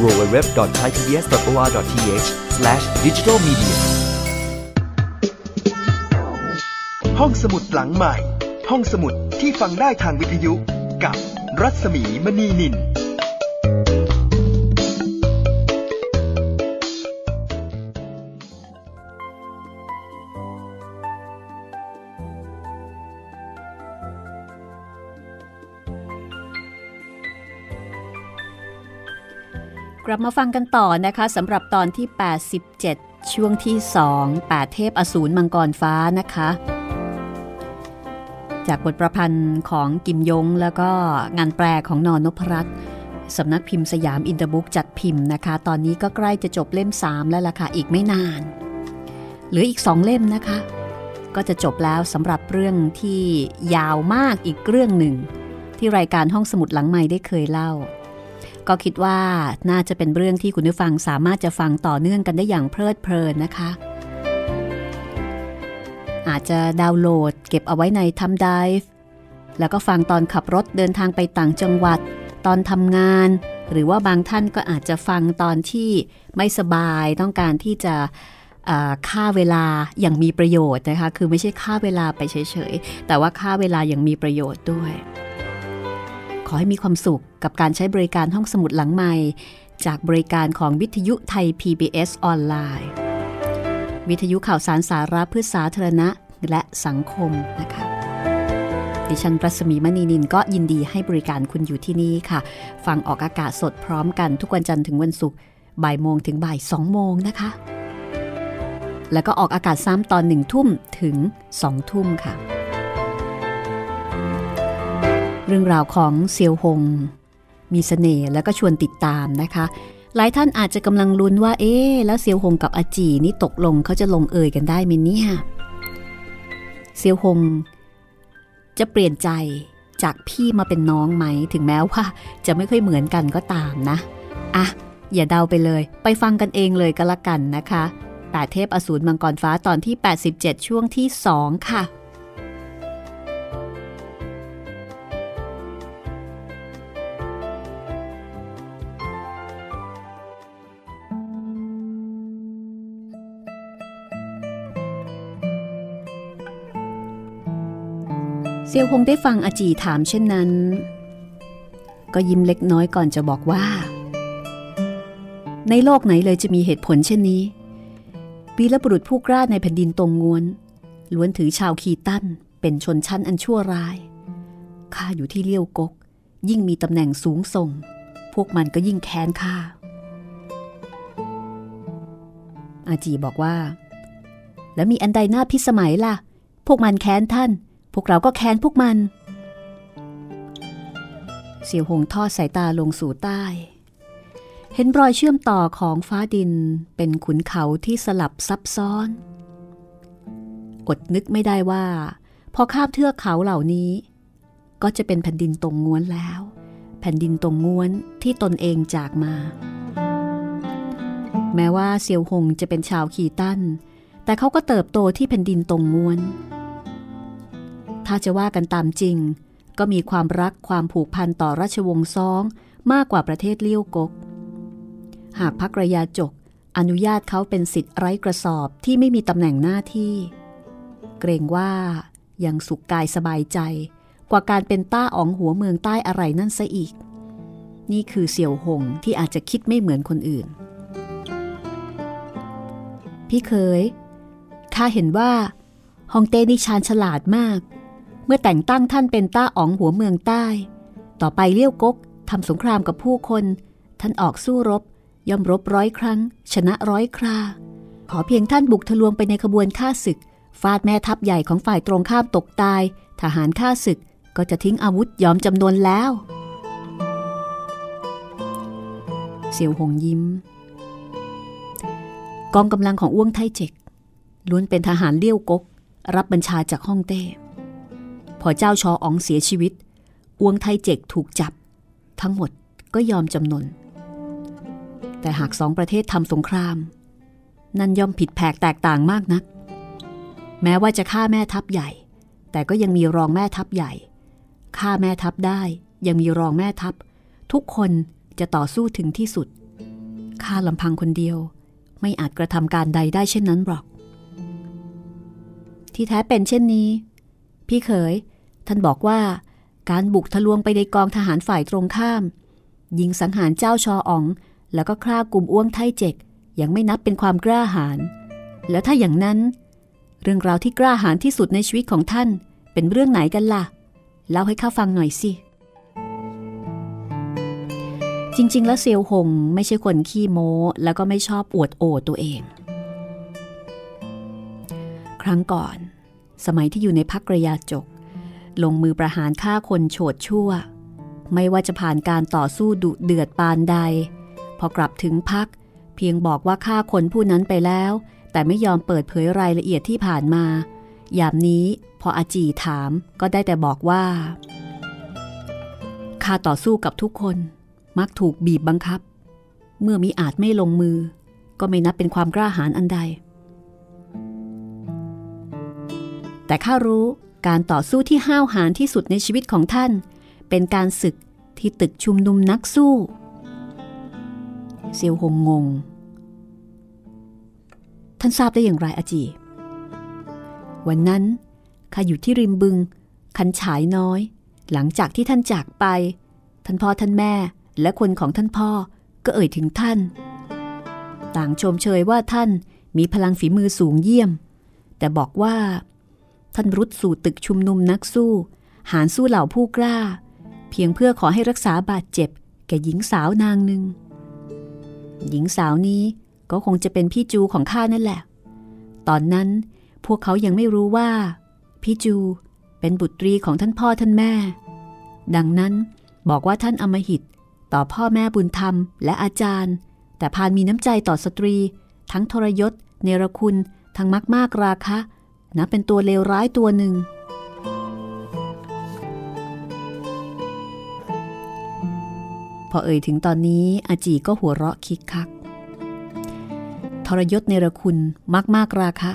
www.thaipbs.or.th/digitalmedia ห้องสมุดหลังใหม่ ห้องสมุดที่ฟังได้ทางวิทยุกับรัศมีมณีนิน กลับมาฟังกันต่อนะคะสำหรับตอนที่ 87 ช่วงที่ 2 8 เทพอสูรมังกรฟ้านะคะ จากบทประพันธ์ของกิมยง แล้วก็งานแปลของนอนนพรัตน์สำนักพิมพ์สยามอินเตอร์บุ๊กจัดพิมพ์นะคะ ตอนนี้ก็ใกล้จะจบเล่ม 3 แล้วล่ะค่ะ อีกไม่นาน เหลืออีก 2 เล่มนะคะ ก็จะจบแล้วสำหรับเรื่องที่ยาวมากอีกเรื่องหนึ่ง ที่รายการห้องสมุดหลังใหม่ได้เคยเล่า ก็คิดว่าน่าจะเป็นเรื่องที่คุณผู้ฟังสามารถจะฟังต่อเนื่องกันได้อย่างเพลิดเพลินนะคะ อาจจะดาวน์โหลดเก็บเอาไว้ในทัมไดฟ์แล้วก็ฟังตอนขับรถเดินทางไปต่างจังหวัด ตอนทำงาน หรือว่าบางท่านก็อาจจะฟังตอนที่ไม่สบายต้องการที่จะค่าเวลาอย่างมีประโยชน์นะคะ คือไม่ใช่ค่าเวลาไปเฉยๆ แต่ว่าค่าเวลาอย่างมีประโยชน์ด้วย ขอให้มีความสุขกับการใช้บริการห้องสมุดหลังใหม่ จากบริการของวิทยุไทย PBS ออนไลน์ วิทยุข่าวสารสาระเพื่อสาธารณะและสังคมนะคะดิฉันประสมีมณีนินก็ยินดีให้บริการคุณอยู่ที่นี่ค่ะ ฟังออกอากาศสดพร้อมกันทุกวันจันทร์ถึงวันศุกร์บ่ายโมงถึงบ่ายสองโมงนะคะ แล้วก็ออกอากาศซ้ำตอนหนึ่งทุ่มถึงสองทุ่มค่ะ เรื่องราวของเซียวหง มีสเสน่ห์แล้วก็ชวนติดตามนะคะ หลายท่านอาจจะกำลังลุ้นว่า เอ๊แล้วเซียวหงกับอาจีนี่ตกลงเขาจะลงเอยกันได้ไหมเนี่ยเซียวหง จะเปลี่ยนใจจากพี่มาเป็นน้องไหม ถึงแม้ว่าจะไม่ค่อยเหมือนกันก็ตามนะ อะ อย่าเดาไปเลย ไปฟังกันเองเลยก็แล้วกันนะคะแปดเทพอสูรมังกรฟ้าตอนที่ 87 ช่วงที่ 2 ค่ะ เซียวคงได้ฟังอาจีถามเช่นนั้น ก็ยิ้มเล็กน้อยก่อนจะบอกว่า ในโลกไหนเลยจะมีเหตุผลเช่นนี้วีรบุรุษผู้กล้าในแผ่นดินตรงงวน ล้วนถือชาวคีตันเป็นชนชั้นอันชั่วร้ายข้าอยู่ที่เลี้ยวกก ยิ่งมีตำแหน่งสูงส่ง พวกมันก็ยิ่งแค้นข้าอาจีบอกว่า แล้วมีอันใดหน้าพิสมัยล่ะ พวกมันแค้นท่าน พวกเราก็แค้นพวกมัน เสี่ยวหงทอดสายตาลงสู่ใต้ เห็นรอยเชื่อมต่อของฟ้าดินเป็นขุนเขาที่สลับซับซ้อน อดนึกไม่ได้ว่า พอข้ามเทือกเขาเหล่านี้ ก็จะเป็นแผ่นดินตรงง้วนแล้ว แผ่นดินตรงง้วนที่ตนเองจากมา แม้ว่าเซียวหงจะเป็นชาวขีตั้น แต่เขาก็เติบโตที่แผ่นดินตรงง้วน ถ้าจะว่ากันตามจริง ก็มีความรักความผูกพันต่อราชวงศ์ซองมากกว่าประเทศเลี้ยวกก หากพักระยาจกอนุญาตเขาเป็นสิทธิ์ไร้กระสอบที่ไม่มีตำแหน่งหน้าที่ เกรงว่ายังสุขกายสบายใจ กว่าการเป็นต้าอ๋องหัวเมืองใต้อะไรนั่นซะอีก นี่คือเสี่ยวหงที่อาจจะคิดไม่เหมือนคนอื่น พี่เคยข้าเห็นว่าฮองเต้นิชานฉลาดมาก เมื่อแต่งตั้งท่านเป็นต้าอ๋องหัวเมืองใต้ ต่อไปเลี้ยวกกทำสงครามกับผู้คน ท่านออกสู้รบ ย่อมรบร้อยครั้ง ชนะร้อยครา ขอเพียงท่านบุกทะลวงไปในขบวนฆ่าศึก ฟาดแม่ทัพใหญ่ของฝ่ายตรงข้ามตกตาย ทหารฆ่าศึกก็จะทิ้งอาวุธยอมจำนวนแล้ว เสี่ยวหงยิ้ม กองกำลังของอ้วงไทเจกล้วนเป็นทหารเลี้ยวกก รับบัญชาจากฮ่องเต้ พอเจ้าชออองเสียชีวิตอ้วงไทเจกถูกจับ ทั้งหมดก็ยอมจำนน แต่หากสองประเทศทำสงคราม นั่นย่อมผิดแผกแตกต่างมากนัก แม้ว่าจะฆ่าแม่ทัพใหญ่ แต่ก็ยังมีรองแม่ทัพใหญ่ฆ่าแม่ทัพได้ยังมีรองแม่ทัพ ทุกคนจะต่อสู้ถึงที่สุดข้าลำพังคนเดียวไม่อาจกระทำการใดได้เช่นนั้นหรอก ที่แท้เป็นเช่นนี้ พี่เขย ท่านบอกว่าการบุกทะลวงไปในกองทหารฝ่ายตรงข้าม ยิงสังหารเจ้าชอออง แล้วก็ฆ่ากลุ่มอ้วงไทเจกยังไม่นับเป็นความกล้าหาญแล้วถ้าอย่างนั้น เรื่องราวที่กล้าหาญที่สุดในชีวิตของท่าน เป็นเรื่องไหนกันล่ะเล่าให้ข้าฟังหน่อยสิ จริง ๆ แล้วเซียวหงไม่ใช่คนขี้โม้แล้วก็ไม่ชอบอวดโอตัวเอง ครั้งก่อน สมัยที่อยู่ในพักระยาจก ลงมือประหารฆ่าคนโฉดชั่ว ไม่ว่าจะผ่านการต่อสู้ดุเดือดปานใด พอกลับถึงพัก เพียงบอกว่าฆ่าคนผู้นั้นไปแล้ว แต่ไม่ยอมเปิดเผยรายละเอียดที่ผ่านมา ยามนี้พออาจีถามก็ได้แต่บอกว่าข้าต่อสู้กับทุกคน มักถูกบีบบังคับ เมื่อมีอาจไม่ลงมือ ก็ไม่นับเป็นความกล้าหาญอันใด แต่ข้ารู้ การต่อสู้ที่ห้าวหาญที่สุดในชีวิตของท่าน เป็นการศึกที่ตึกชุมนุมนักสู้เซียวหงงง ท่านทราบได้อย่างไรอาจี วันนั้นข้าอยู่ที่ริมบึง คันฉายน้อย หลังจากที่ท่านจากไป ท่านพ่อท่านแม่และคนของท่านพ่อก็เอ่ยถึงท่าน ต่างชมเชยว่าท่านมีพลังฝีมือสูงเยี่ยม แต่บอกว่า ท่านรุดสู่ตึกชุมนุมนักสู้ หารสู้เหล่าผู้กล้า เพียงเพื่อขอให้รักษาบาดเจ็บ แก่หญิงสาวนางหนึ่ง หญิงสาวนี้ก็คงจะเป็นพี่จูของข้านั่นแหละ ตอนนั้นพวกเขายังไม่รู้ว่า พี่จูเป็นบุตรีของท่านพ่อท่านแม่ ดังนั้นบอกว่าท่านอมหิตต่อพ่อแม่บุญธรรมและอาจารย์ แต่พานมีน้ำใจต่อสตรี ทั้งทรยศ เนรคุณ ทั้งมักมากราคะ นับเป็นตัวเลวร้ายตัวหนึ่ง พอเอ่ยถึงตอนนี้อาจีก็หัวเราะคิกคัก ทรยศเนรคุณมักมากราคะ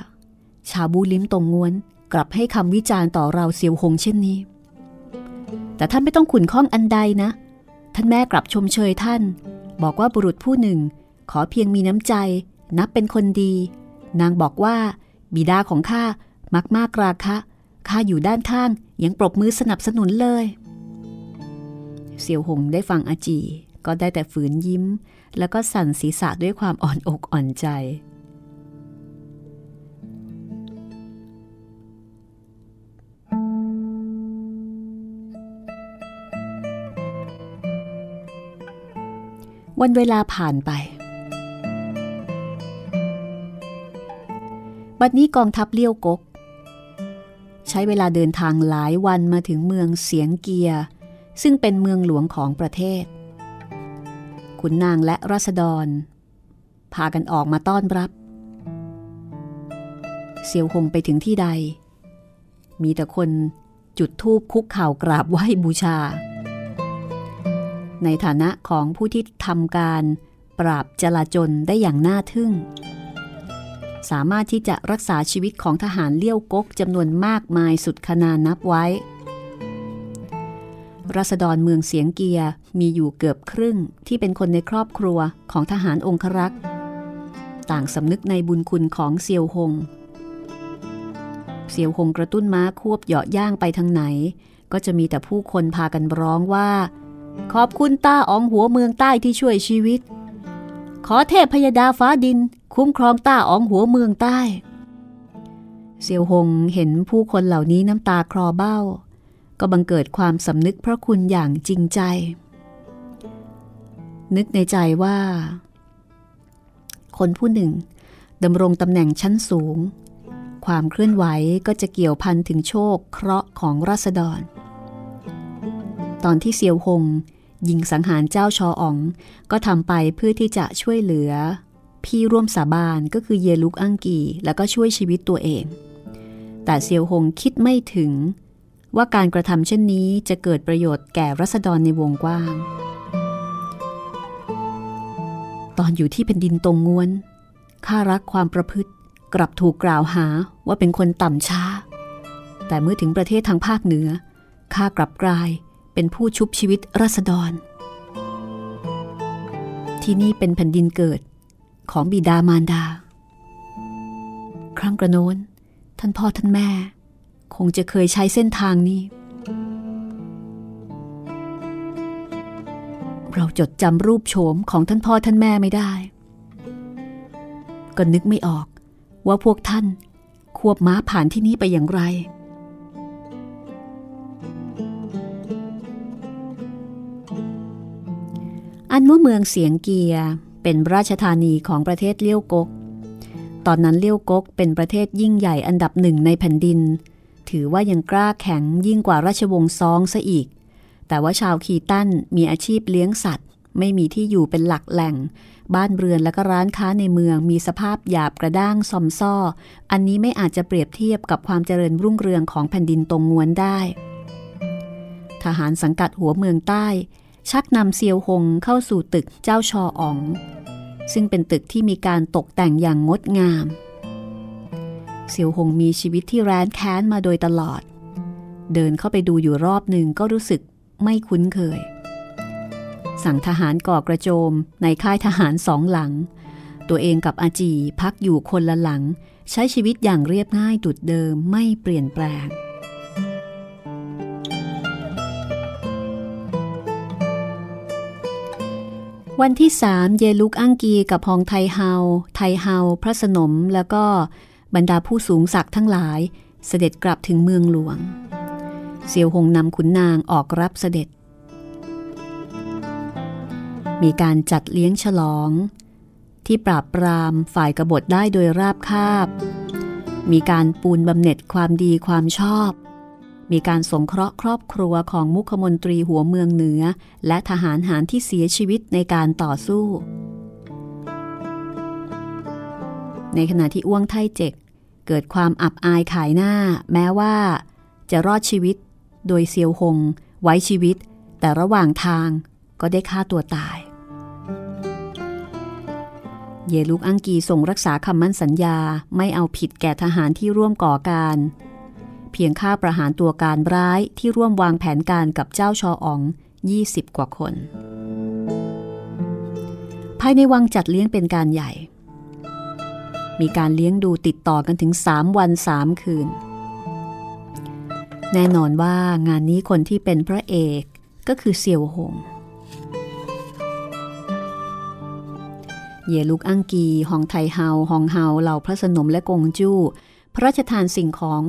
ชาบูลิ้มตรงงวน กลับให้คำวิจารณ์ต่อเราเสียวหงเช่นนี้ แต่ท่านไม่ต้องขุนข้องอันใดนะ ท่านแม่กลับชมเชยท่าน บอกว่าบุรุษผู้หนึ่ง ขอเพียงมีน้ำใจ นับเป็นคนดี นางบอกว่าบิดาของข้า มักมากราคะข้าอยู่ด้านข้างยังปรบมือสนับสนุนเลย เสี่ยวหงได้ฟังอาจี ก็ได้แต่ฝืนยิ้ม แล้วก็สั่นศีรษะด้วยความอ่อนอกอ่อนใจ วันเวลาผ่านไปบัดนี้กองทัพเลี้ยวกก ช้เวลาเดินทางหลายวันมาถึงเมืองเสียงเกีย ซึ่งเป็นเมืองหลวงของประเทศ ขุนนางและรัษฎรพากันออกมาต้อนรับเซียวหงไปถึงที่ใด มีแต่คนจุดธูปคุกเข่ากราบไหว้บูชา ในฐานะของผู้ที่ทำการปราบจลาจลได้อย่างน่าทึ่ง สามารถที่จะรักษาชีวิตของทหารเลี้ยวกกจำนวนมากมายสุดขนานับไว้รัษฎรเมืองเสียงเกียมีอยู่เกือบครึ่งที่เป็นคนในครอบครัวของทหารองครักษ์ ต่างสำนึกในบุญคุณของเซียวหง เซียวหงกระตุ้นม้าควบเหาะย่างไปทางไหน ก็จะมีแต่ผู้คนพากันร้องว่า ขอบคุณต้าอองหัวเมืองใต้ที่ช่วยชีวิต ขอเทพพยดาฟ้าดิน คุ้มครองต้าอองหัวเมืองใต้เซียวหงเห็นผู้คนเหล่านี้น้ำตาคลอเบ้า ก็บังเกิดความสำนึกพระคุณอย่างจริงใจ นึกในใจว่า คนผู้หนึ่งดำรงตำแหน่งชั้นสูง ความเคลื่อนไหวก็จะเกี่ยวพันถึงโชคเคราะห์ของราษฎร ตอนที่เซียวหงยิงสังหารเจ้าชออ๋องก็ทำไปเพื่อที่จะช่วยเหลือ พี่ร่วมสาบานก็คือเยลุกอังกี แล้วก็ช่วยชีวิตตัวเอง แต่เซียวหงคิดไม่ถึง ว่าการกระทำเช่นนี้จะเกิดประโยชน์แก่รัษฎรในวงกว้าง ตอนอยู่ที่แผ่นดินตรงงวนข้ารักความประพฤติกลับถูกกล่าวหาว่าเป็นคนต่ำช้า แต่เมื่อถึงประเทศทางภาคเหนือข้ากลับกลายเป็นผู้ชุบชีวิตรัษฎร ที่นี่เป็นแผ่นดินเกิด ของบิดามารดา ครั้งกระโน้น ท่านพ่อท่านแม่ คงจะเคยใช้เส้นทางนี้ เราจดจำรูปโฉมของท่านพ่อท่านแม่ไม่ได้ ก็นึกไม่ออกว่าพวกท่านควบม้าผ่านที่นี่ไปอย่างไร อันว่าเมืองเสียงเกียร์ เป็นราชธานีของประเทศเลี้ยวกก ตอนนั้นเลี้ยวกกเป็นประเทศยิ่งใหญ่อันดับหนึ่งในแผ่นดิน ถือว่ายังกล้าแข็งยิ่งกว่าราชวงศ์ซองซะอีก แต่ว่าชาวคีตันมีอาชีพเลี้ยงสัตว์ ไม่มีที่อยู่เป็นหลักแหล่ง บ้านเรือนและก็ร้านค้าในเมืองมีสภาพหยาบกระด้างซอมซ่อ อันนี้ไม่อาจจะเปรียบเทียบกับความเจริญรุ่งเรืองของแผ่นดินตรงงวนได้ ทหารสังกัดหัวเมืองใต้ชักนำเซียวหงเข้าสู่ตึกเจ้าชออ๋อง ซึ่งเป็นตึกที่มีการตกแต่งอย่างงดงามเซียวหงมีชีวิตที่แร้นแค้นมาโดยตลอด เดินเข้าไปดูอยู่รอบหนึ่งก็รู้สึกไม่คุ้นเคย สั่งทหารก่อกระโจมในค่ายทหารสองหลัง ตัวเองกับอาจีพักอยู่คนละหลัง ใช้ชีวิตอย่างเรียบง่ายดุดเดิมไม่เปลี่ยนแปลง วันที่สามเยลุกอังกีกับฮองไทเฮา ไทเฮา พระสนม แล้วก็บรรดาผู้สูงศักดิ์ทั้งหลาย เสด็จกลับถึงเมืองหลวง เสียวหงนำขุนนางออกรับเสด็จ มีการจัดเลี้ยงฉลอง ที่ปราบปรามฝ่ายกบฏได้โดยราบคาบ มีการปูนบำเหน็จความดีความชอบ มีการสงเคราะห์ครอบครัวของมุขมนตรีหัวเมืองเหนือ และทหารหารที่เสียชีวิตในการต่อสู้ ในขณะที่อ้วงไทเจกเกิดความอับอายขายหน้า แม้ว่า จะรอดชีวิต โดยเซียวหง ไว้ชีวิต แต่ระหว่างทางก็ได้ฆ่าตัวตาย เยลุกอังกีส่งรักษาคำมั่นสัญญาไม่เอาผิดแก่ทหารที่ร่วมก่อการ เพียงฆ่าประหารตัวการร้ายที่ร่วมวางแผนการกับเจ้าชอออง 20 กว่าคน ภายในวังจัดเลี้ยงเป็นการใหญ่ มีการเลี้ยงดูติดต่อกันถึง 3 วัน 3 คืน แน่นอนว่างานนี้คนที่เป็นพระเอกก็คือเซียวหงเยลุกอังกีฮองไทเฮาฮองเฮา เหล่าพระสนมและกงจู้ พระราชทานสิ่งของ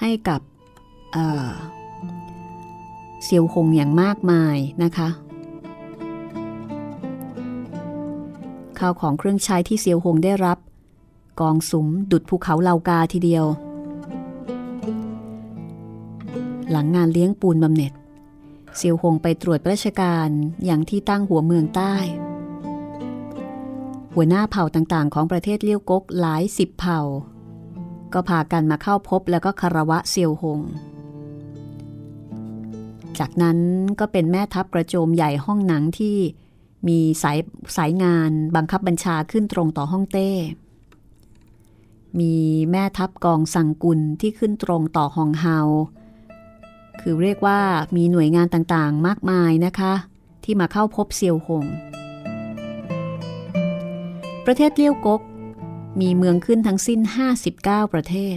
ให้กับเซียวหงอย่างมากมายนะคะข้าวของเครื่องใช้ที่เซียวหงได้รับ กองสุมดุดภูเขาเลากาทีเดียว หลังงานเลี้ยงปูนบำเหน็จเซียวหงไปตรวจราชการอย่างที่ตั้งหัวเมืองใต้ หัวหน้าเผ่าต่างๆ ของประเทศเลี้ยวกกหลายสิบเผ่า ก็พากันมาเข้าพบแล้วก็คารวะเซียวหง จากนั้นก็เป็นแม่ทัพกระโจมใหญ่ห้องหนังที่มีสายสายงานบังคับบัญชาขึ้นตรงต่อห้องเต้ มีแม่ทัพกองสังกุลที่ขึ้นตรงต่อฮองเฮา คือเรียกว่ามีหน่วยงานต่างๆ มากมายนะคะ ที่มาเข้าพบเซียวหง ประเทศเลี้ยวกก มีเมืองขึ้นทั้งสิ้น 59 ประเทศ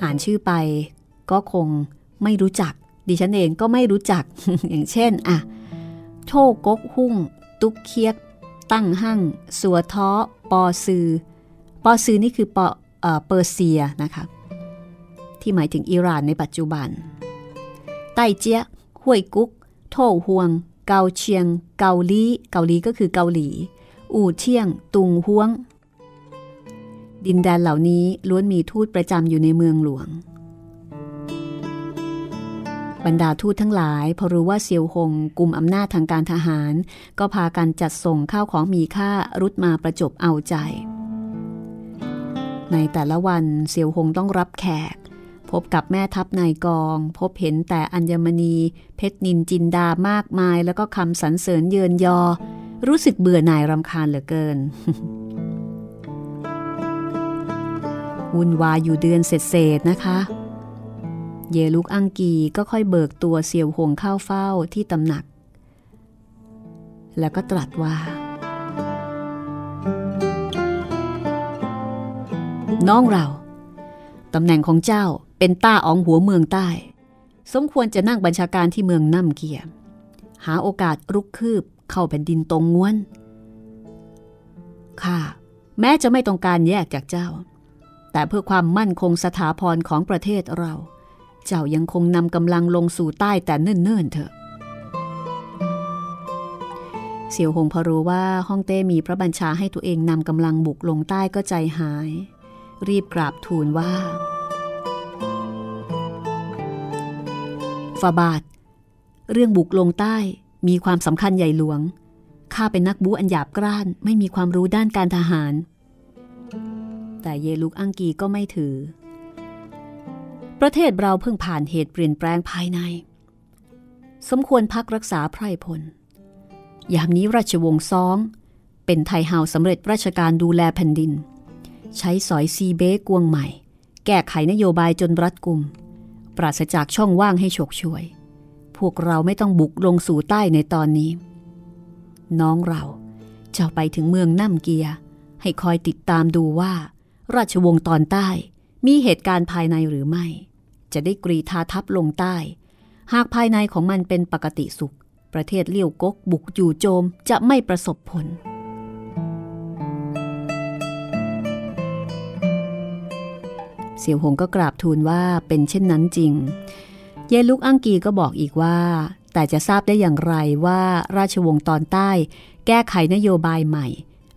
อ่านชื่อไปก็คงไม่รู้จัก ดิฉันเองก็ไม่รู้จัก อย่างเช่นอะโชกกหุ่ง ตุกเคียก ตั้งหั่ง สัวท้อ ปอซือ ปอซือนี่คือปอเออเปอร์เซียนะคะ ที่หมายถึงอิหร่านในปัจจุบัน ไต้เจียห้วยกุ๊ก โถหวง เกาเชียง เกาลีเกาลีก็คือเกาหลี อู่เชียง ตุงห้วง ดินแดนเหล่านี้ล้วนมีทูตประจำอยู่ในเมืองหลวง บรรดาทูตทั้งหลายพอรู้ว่าเซียวหงกลุ่มอำนาจทางการทหาร ก็พากันจัดส่งข้าวของมีค่ารุดมาประจบเอาใจ ในแต่ละวันเซียวหงต้องรับแขก พบกับแม่ทัพนายกอง พบเห็นแต่อัญมณี เพชรนินจินดามากมาย แล้วก็คำสรรเสริญเยินยอ รู้สึกเบื่อหน่ายรำคาญเหลือเกินวุ่นวายอยู่เดือนเศษๆนะคะ เยลุกอังกีก็ค่อยเบิกตัวเสี่ยวหงเข้าเฝ้าที่ตำหนัก แล้วก็ตรัสว่า น้องเรา ตำแหน่งของเจ้า เป็นต้าอองหัวเมืองใต้ สมควรจะนั่งบัญชาการที่เมืองน้ำเกียหาโอกาสรุกคืบเข้าแผ่นดินตรงง้วนข้าแม้จะไม่ต้องการแยกจากเจ้า แต่เพื่อความมั่นคงสถาพรของประเทศเรา เจ้ายังคงนำกำลังลงสู่ใต้แต่เนิ่นๆเถอะเสี่ยวหงพอรู้ว่าฮ่องเต้มีพระบัญชาให้ตัวเองนำกำลังบุกลงใต้ก็ใจหาย รีบกราบทูลว่า ฟาบาท เรื่องบุกลงใต้มีความสำคัญใหญ่หลวง ข้าเป็นนักบูอันหยาบกร้านไม่มีความรู้ด้านการทหาร แต่เยลุกอังกีก็ไม่ถือ ประเทศเราเพิ่งผ่านเหตุเปลี่ยนแปลงภายใน สมควรพักรักษาไพรพล ยามนี้ราชวงศ์ซอง เป็นไทเฮาสำเร็จราชการดูแลแผ่นดิน ใช้สอยซีเบกวงใหม่ แก้ไขนโยบายจนรัดกุม ปราศจากช่องว่างให้ฉกช่วย พวกเราไม่ต้องบุกลงสู่ใต้ในตอนนี้ น้องเราจะไปถึงเมืองน้ำเกีย ให้คอยติดตามดูว่า ราชวงศ์ตอนใต้มีเหตุการณ์ภายในหรือไม่ จะได้กรีธาทัพลงใต้ หากภายในของมันเป็นปกติสุข ประเทศเลี้ยวกกบุกอยู่โจมจะไม่ประสบผล เสี่ยวหงก็กราบทูลว่าเป็นเช่นนั้นจริง เยลุกอังกีก็บอกอีกว่า แต่จะทราบได้อย่างไรว่าราชวงศ์ตอนใต้ แก้ไขนโยบายใหม่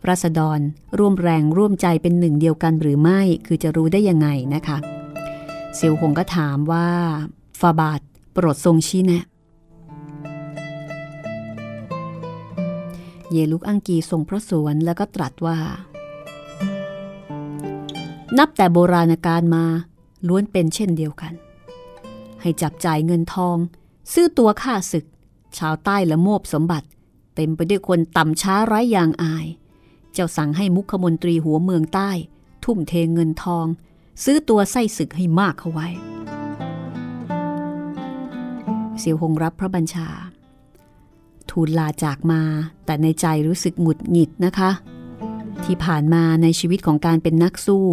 รัษฎรร่วมแรงร่วมใจเป็นหนึ่งเดียวกันหรือไม่คือจะรู้ได้ยังไงนะคะเสี่ยวหงก็ถามว่าฟาบาทโปรดทรงชี้แนะ เยลุกอังกีทรงพระสวนแล้วก็ตรัสว่า นับแต่โบราณกาลมาล้วนเป็นเช่นเดียวกัน ให้จับจ่ายเงินทอง ซื้อตัวค่าศึก ชาวใต้ละโมบสมบัติ เต็มไปด้วยคนต่ำช้าไร้ยางอาย เจ้าสั่งให้มุขมนตรีหัวเมืองใต้ ทุ่มเทเงินทอง ซื้อตัวไส้ศึกให้มากเข้าไว้ เสียวหงรับพระบัญชา ทูลลาจากมาแต่ในใจรู้สึกหงุดหงิดนะคะ ที่ผ่านมาในชีวิตของการเป็นนักสู้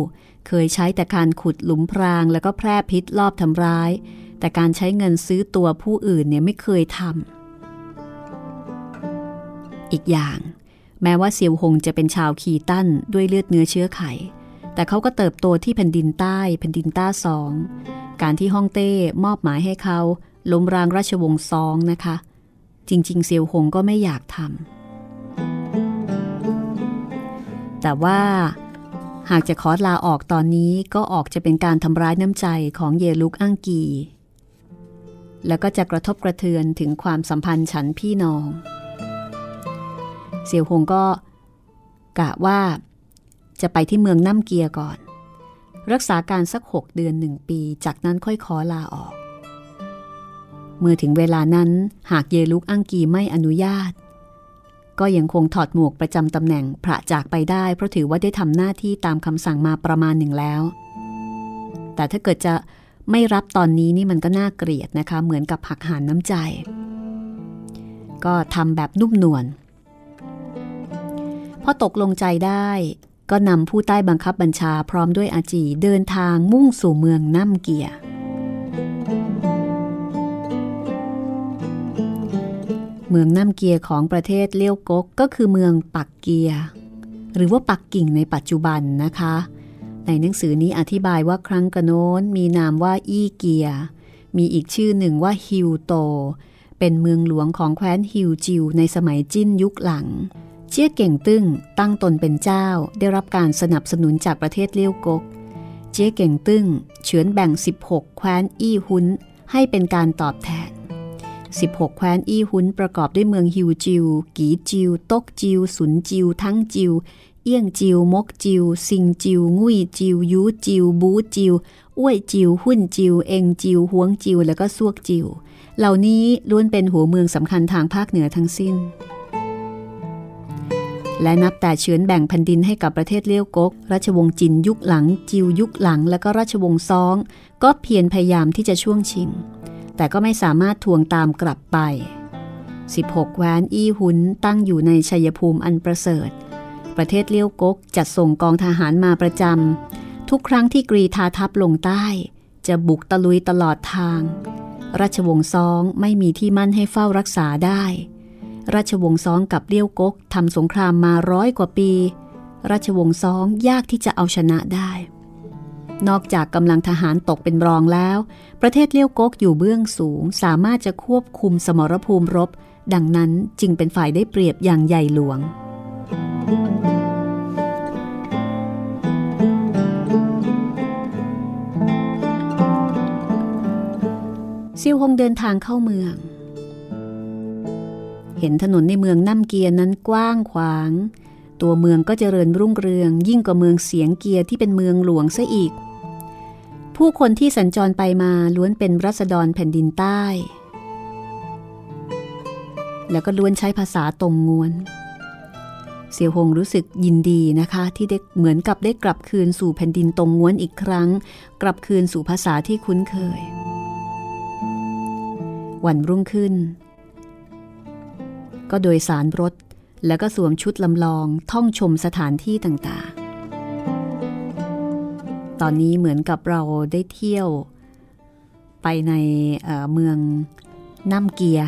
เคยใช้แต่การขุดหลุมพรางแล้วก็แพร่พิษลอบทำร้าย แต่การใช้เงินซื้อตัวผู้อื่นเนี่ยไม่เคยทำอีกอย่าง แม้ว่าเซียวหงจะเป็นชาวคีตั้นด้วยเลือดเนื้อเชื้อไข แต่เขาก็เติบโตที่แผ่นดินใต้แผ่นดินต้าสองการที่ฮ่องเต้มอบหมายให้เขาล้มรางราชวงศ์ซองนะคะ จริง ๆ เซียวหงก็ไม่อยากทำ แต่ว่าหากจะขอลาออกตอนนี้ก็ออกจะเป็นการทำร้ายน้ำใจของเยลุกอังกี แล้วก็จะกระทบกระเทือนถึงความสัมพันธ์ฉันพี่น้อง เสี่ยวหงก็ กะว่าจะไปที่เมืองน้ำเกียก่อน รักษาการสักหกเดือนหนึ่งปี จากนั้นค่อยขอลาออก เมื่อถึงเวลานั้นหากเยลุกอังกีไม่อนุญาต ก็ยังคงถอดหมวกประจำตำแหน่งพระจากไปได้ เพราะถือว่าได้ทำหน้าที่ตามคำสั่งมาประมาณหนึ่งแล้ว แต่ถ้าเกิดจะไม่รับตอนนี้นี่มันก็น่าเกลียดนะคะ เหมือนกับหักหานน้ำใจ ก็ทำแบบนุ่มนวลพอตกลงใจได้ ก็นำผู้ใต้บังคับบัญชาพร้อมด้วยอาจีเดินทางมุ่งสู่เมืองน้ำเกียร์ เมืองน้ำเกียของประเทศเลี้ยวกกก็คือเมืองปักเกียหรือว่าปักกิ่งในปัจจุบันนะคะ ในหนังสือนี้อธิบายว่าครั้งกระโน้นมีนามว่าอี้เกียมีอีกชื่อหนึ่งว่าฮิวโต เป็นเมืองหลวงของแคว้นฮิวจิวในสมัยจิ้นยุคหลัง เชี่ยเก่งตึ้งตั้งตนเป็นเจ้าได้รับการสนับสนุนจากประเทศเลี้ยวกกเจี้ยเก่งตึ้งเฉือนแบ่ง 16 แคว้นอี้หุนให้เป็นการตอบแทน 16 แคว้นอี้หุนประกอบด้วยเมืองฮิวจิว กีจิว ตกจิว สุนจิว ทั้งจิว เอี้ยงจิว มกจิว ซิงจิว งุยจิว ยูจิว บูจิว อ้วยจิว หุ่นจิว เองจิวหวงจิว แล้วก็ซวกจิว เหล่านี้ล้วนเป็นหัวเมืองสำคัญทางภาคเหนือทั้งสิ้น และนับแต่เฉือนแบ่งแผ่นดินให้กับประเทศเลี้ยวกก ราชวงศ์จินยุคหลัง จิวยุคหลัง และก็ราชวงศ์ซอง ก็เพียรพยายามที่จะช่วงชิง แต่ก็ไม่สามารถทวงตามกลับไป 16 แคว้นอี้หุนตั้งอยู่ในชัยภูมิอันประเสริฐ ประเทศเลี้ยวกกจัดส่งกองทหารมาประจำทุกครั้งที่กรีธาทัพลงใต้ จะบุกตะลุยตลอดทาง ราชวงศ์ซองไม่มีที่มั่นให้เฝ้ารักษาได้ ราชวงศ์ซองกับเลี้ยวกกทำสงครามมาร้อยกว่าปี ราชวงศ์ซองยากที่จะเอาชนะได้ นอกจากกำลังทหารตกเป็นรองแล้ว ประเทศเลี้ยวกกอยู่เบื้องสูง สามารถจะควบคุมสมรภูมิรบ ดังนั้นจึงเป็นฝ่ายได้เปรียบอย่างใหญ่หลวงซิวฮงเดินทางเข้าเมือง เห็นถนนในเมืองน้ำเกียร์นั้นกว้างขวางตัวเมืองก็เจริญรุ่งเรืองยิ่งกว่าเมืองเสียงเกียร์ที่เป็นเมืองหลวงซะอีก ผู้คนที่สัญจรไปมาล้วนเป็นรัษฎรแผ่นดินใต้ แล้วก็ล้วนใช้ภาษาตรงงวน เสี่ยวหงรู้สึกยินดีนะคะ ที่ได้เหมือนกับได้กลับคืนสู่แผ่นดินตรงงวนอีกครั้ง กลับคืนสู่ภาษาที่คุ้นเคย วันรุ่งขึ้น ก็โดยสารรถแล้วก็สวมชุดลำลองท่องชมสถานที่ต่างๆ ตอนนี้เหมือนกับเราได้เที่ยว ไปในเมืองน้ำเกีย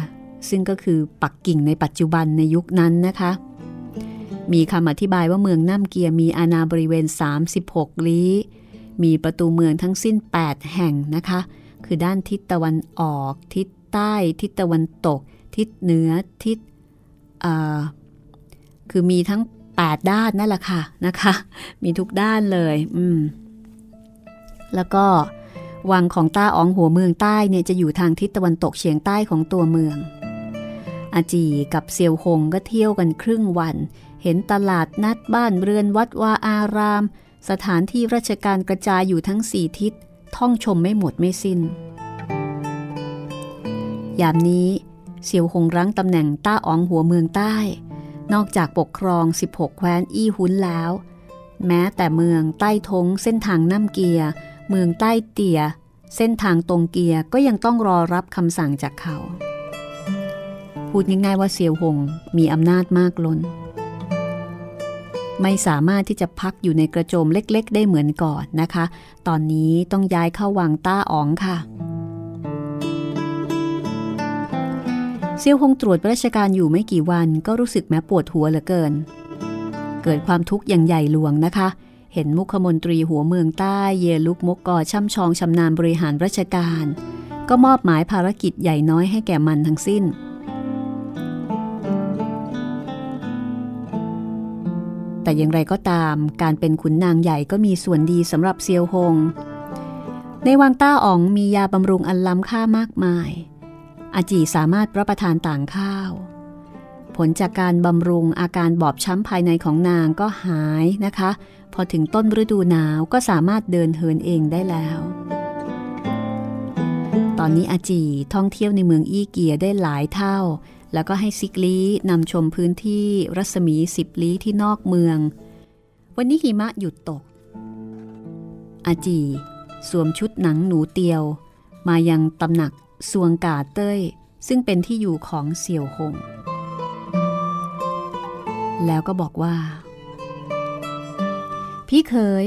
ซึ่งก็คือปักกิ่งในปัจจุบันในยุคนั้นนะคะ มีคำอธิบายว่าเมืองน้ำเกียมีอาณาบริเวณ 36 ลี้ มีประตูเมืองทั้งสิ้น 8 แห่งนะคะ คือด้านทิศตะวันออก ทิศใต้ ทิศตะวันตก ทิศเหนือทิศคือมีทั้ง 8 ด้านนั่นแหละค่ะนะคะ มีทุกด้านเลย อืม แล้วก็วังของต้าอ๋องหัวเมืองใต้เนี่ยจะอยู่ทางทิศตะวันตกเฉียงใต้ของตัวเมือง อาจีกับเซียวหงก็เที่ยวกันครึ่งวัน เห็นตลาดนัดบ้านเรือนวัดวาอาราม สถานที่ราชการกระจายอยู่ทั้งสี่ทิศ ท่องชมไม่หมดไม่สิน้น ยามนี้เซียวหงรั้งตำแหน่งต้าอ๋องหัวเมืองใต้ นอกจากปกครอง 16 แคว้นอี้หุนแล้ว แม้แต่เมืองใต้ทงเส้นทางน้ำเกียร์ เมืองใต้เตีย เส้นทางตรงเกียก็ยังต้องรอรับคำสั่งจากเขา พูดง่ายๆว่าเซียวหงมีอำนาจมากล้น ไม่สามารถที่จะพักอยู่ในกระโจมเล็กๆ ได้เหมือนก่อนนะคะ ตอนนี้ต้องย้ายเข้าวังต้าอ๋องค่ะเซียวหงตรวจราชการอยู่ไม่กี่วันก็รู้สึกแม้ปวดหัวเหลือเกิน เกิดความทุกข์อย่างใหญ่หลวงนะคะ เห็นมุขมนตรีหัวเมืองใต้เยลุกมกกอช่ำชองชำนาญบริหารราชการ ก็มอบหมายภารกิจใหญ่น้อยให้แก่มันทั้งสิ้น แต่อย่างไรก็ตามการเป็นขุนนางใหญ่ก็มีส่วนดีสำหรับเซียวหง ในวังต้าอ๋องมียาบำรุงอันล้ำค่ามากมาย อาจีสามารถรับประทานต่างข้าวผลจากการบำรุงอาการบอบช้ำภายในของนางก็หายนะคะ พอถึงต้นฤดูหนาวก็สามารถเดินเหินเองได้แล้ว ตอนนี้อาจีท่องเที่ยวในเมืองอี้เกียได้หลายเท่า แล้วก็ให้ซิกลีนำชมพื้นที่รัศมีสิบลี้ที่นอกเมือง วันนี้หิมะหยุดตก อาจีสวมชุดหนังหนูเตียว มายังตำหนักสวงกาเต้ย ซึ่งเป็นที่อยู่ของเสี่ยวหง แล้วก็บอกว่า พี่เคย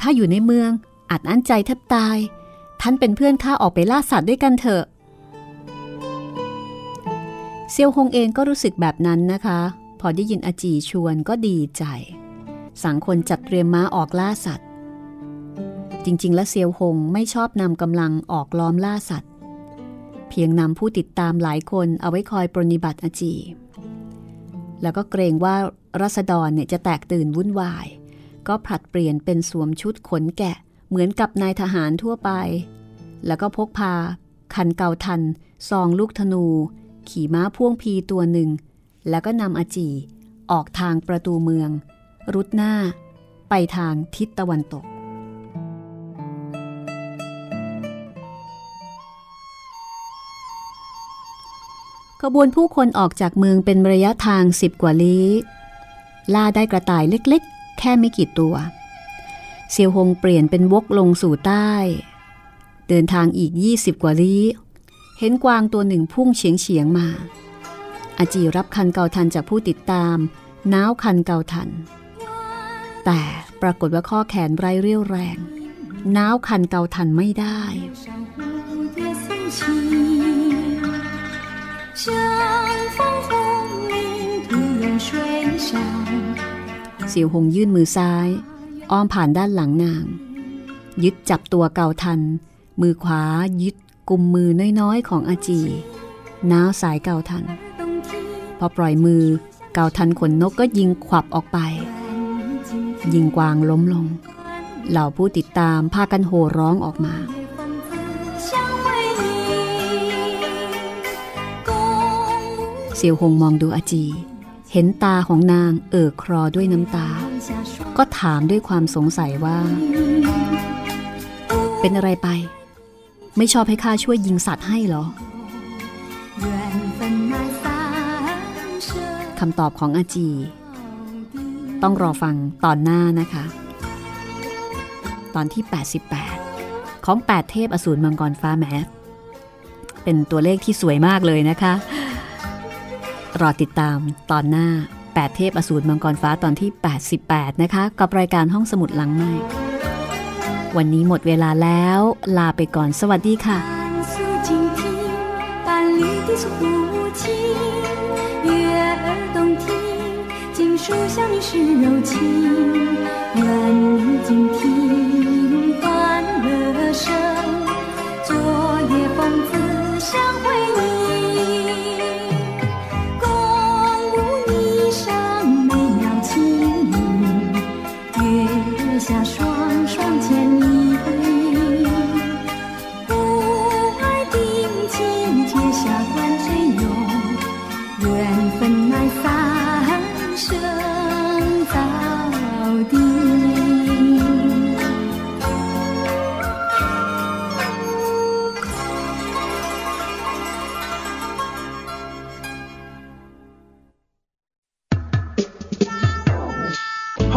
ข้าอยู่ในเมืองอัดอั้นใจแทบตาย ท่านเป็นเพื่อนข้าออกไปล่าสัตว์ด้วยกันเถอะ เซียวฮงเองก็รู้สึกแบบนั้นนะคะ พอได้ยินอาจีชวนก็ดีใจ สั่งคนจัดเตรียมม้าออกล่าสัตว์ จริง ๆ แล้วเซียวฮงไม่ชอบนำกำลังออกล้อมล่าสัตว์ เพียงนำผู้ติดตามหลายคนเอาไว้คอยปรนิบัติอาจี แล้วก็เกรงว่ารัษฎรเนี่ยจะแตกตื่นวุ่นวาย ก็ผลัดเปลี่ยนเป็นสวมชุดขนแกะเหมือนกับนายทหารทั่วไป แล้วก็พกพา คันเก่าทัน ซองลูกธนู ขี่ม้าพ่วงพีตัวหนึ่ง แล้วก็นำอาจีออกทางประตูเมือง รุดหน้า ไปทางทิศตะวันตก ขบวนผู้คนออกจากเมืองเป็นระยะทางสิบกว่าลี้ ล่าได้กระต่ายเล็ก แค่ไม่กี่ตัว เซียวหงเปลี่ยนเป็นวกลงสู่ใต้ เดินทางอีก 20 กว่าลี้ เห็นกวางตัวหนึ่งพุ่งเฉียงเฉียงมา อาจีรับคันเกาทันจากผู้ติดตาม น้าวคันเกาทัน แต่ปรากฏว่าข้อแขนไร้เรี่ยวแรง น้าวคันเกาทันไม่ได้ 上蝴蝶送情，相逢红岭土远水上。 เสี่ยวหงยื่นมือซ้าย อ้อมผ่านด้านหลังนาง ยึดจับตัวเกาทัน มือขวายึดกุมมือน้อยๆของอาจี น้าสายเกาทัน พอปล่อยมือเกาทันขนนกก็ยิงขวับออกไป ยิงกวางล้มลง เหล่าผู้ติดตามพากันโห่ร้องออกมาเสี่ยวหงมองดูอาจี เห็นตาของนางเอ่อครอด้วยน้ำตา ก็ถามด้วยความสงสัยว่า เป็นอะไรไป ไม่ชอบให้ข้าช่วยยิงสัตว์ให้หรอคำตอบของอาจี ต้องรอฟังตอนหน้านะคะ ตอนที่ 88 ของ 8 เทพอสูรมังกรฟ้าแมสเป็นตัวเลขที่สวยมากเลยนะคะ รอติดตามตอนหน้า 8 เทพอสูรมังกรฟ้าตอนที่ 88 นะคะ กับรายการห้องสมุดหลังใหม่ วันนี้หมดเวลาแล้ว ลาไปก่อนสวัสดีค่ะ 伴诉静听，伴侣的呼气，悦耳动听，经书相遇是柔情，愿你静听欢乐声，昨夜风子相会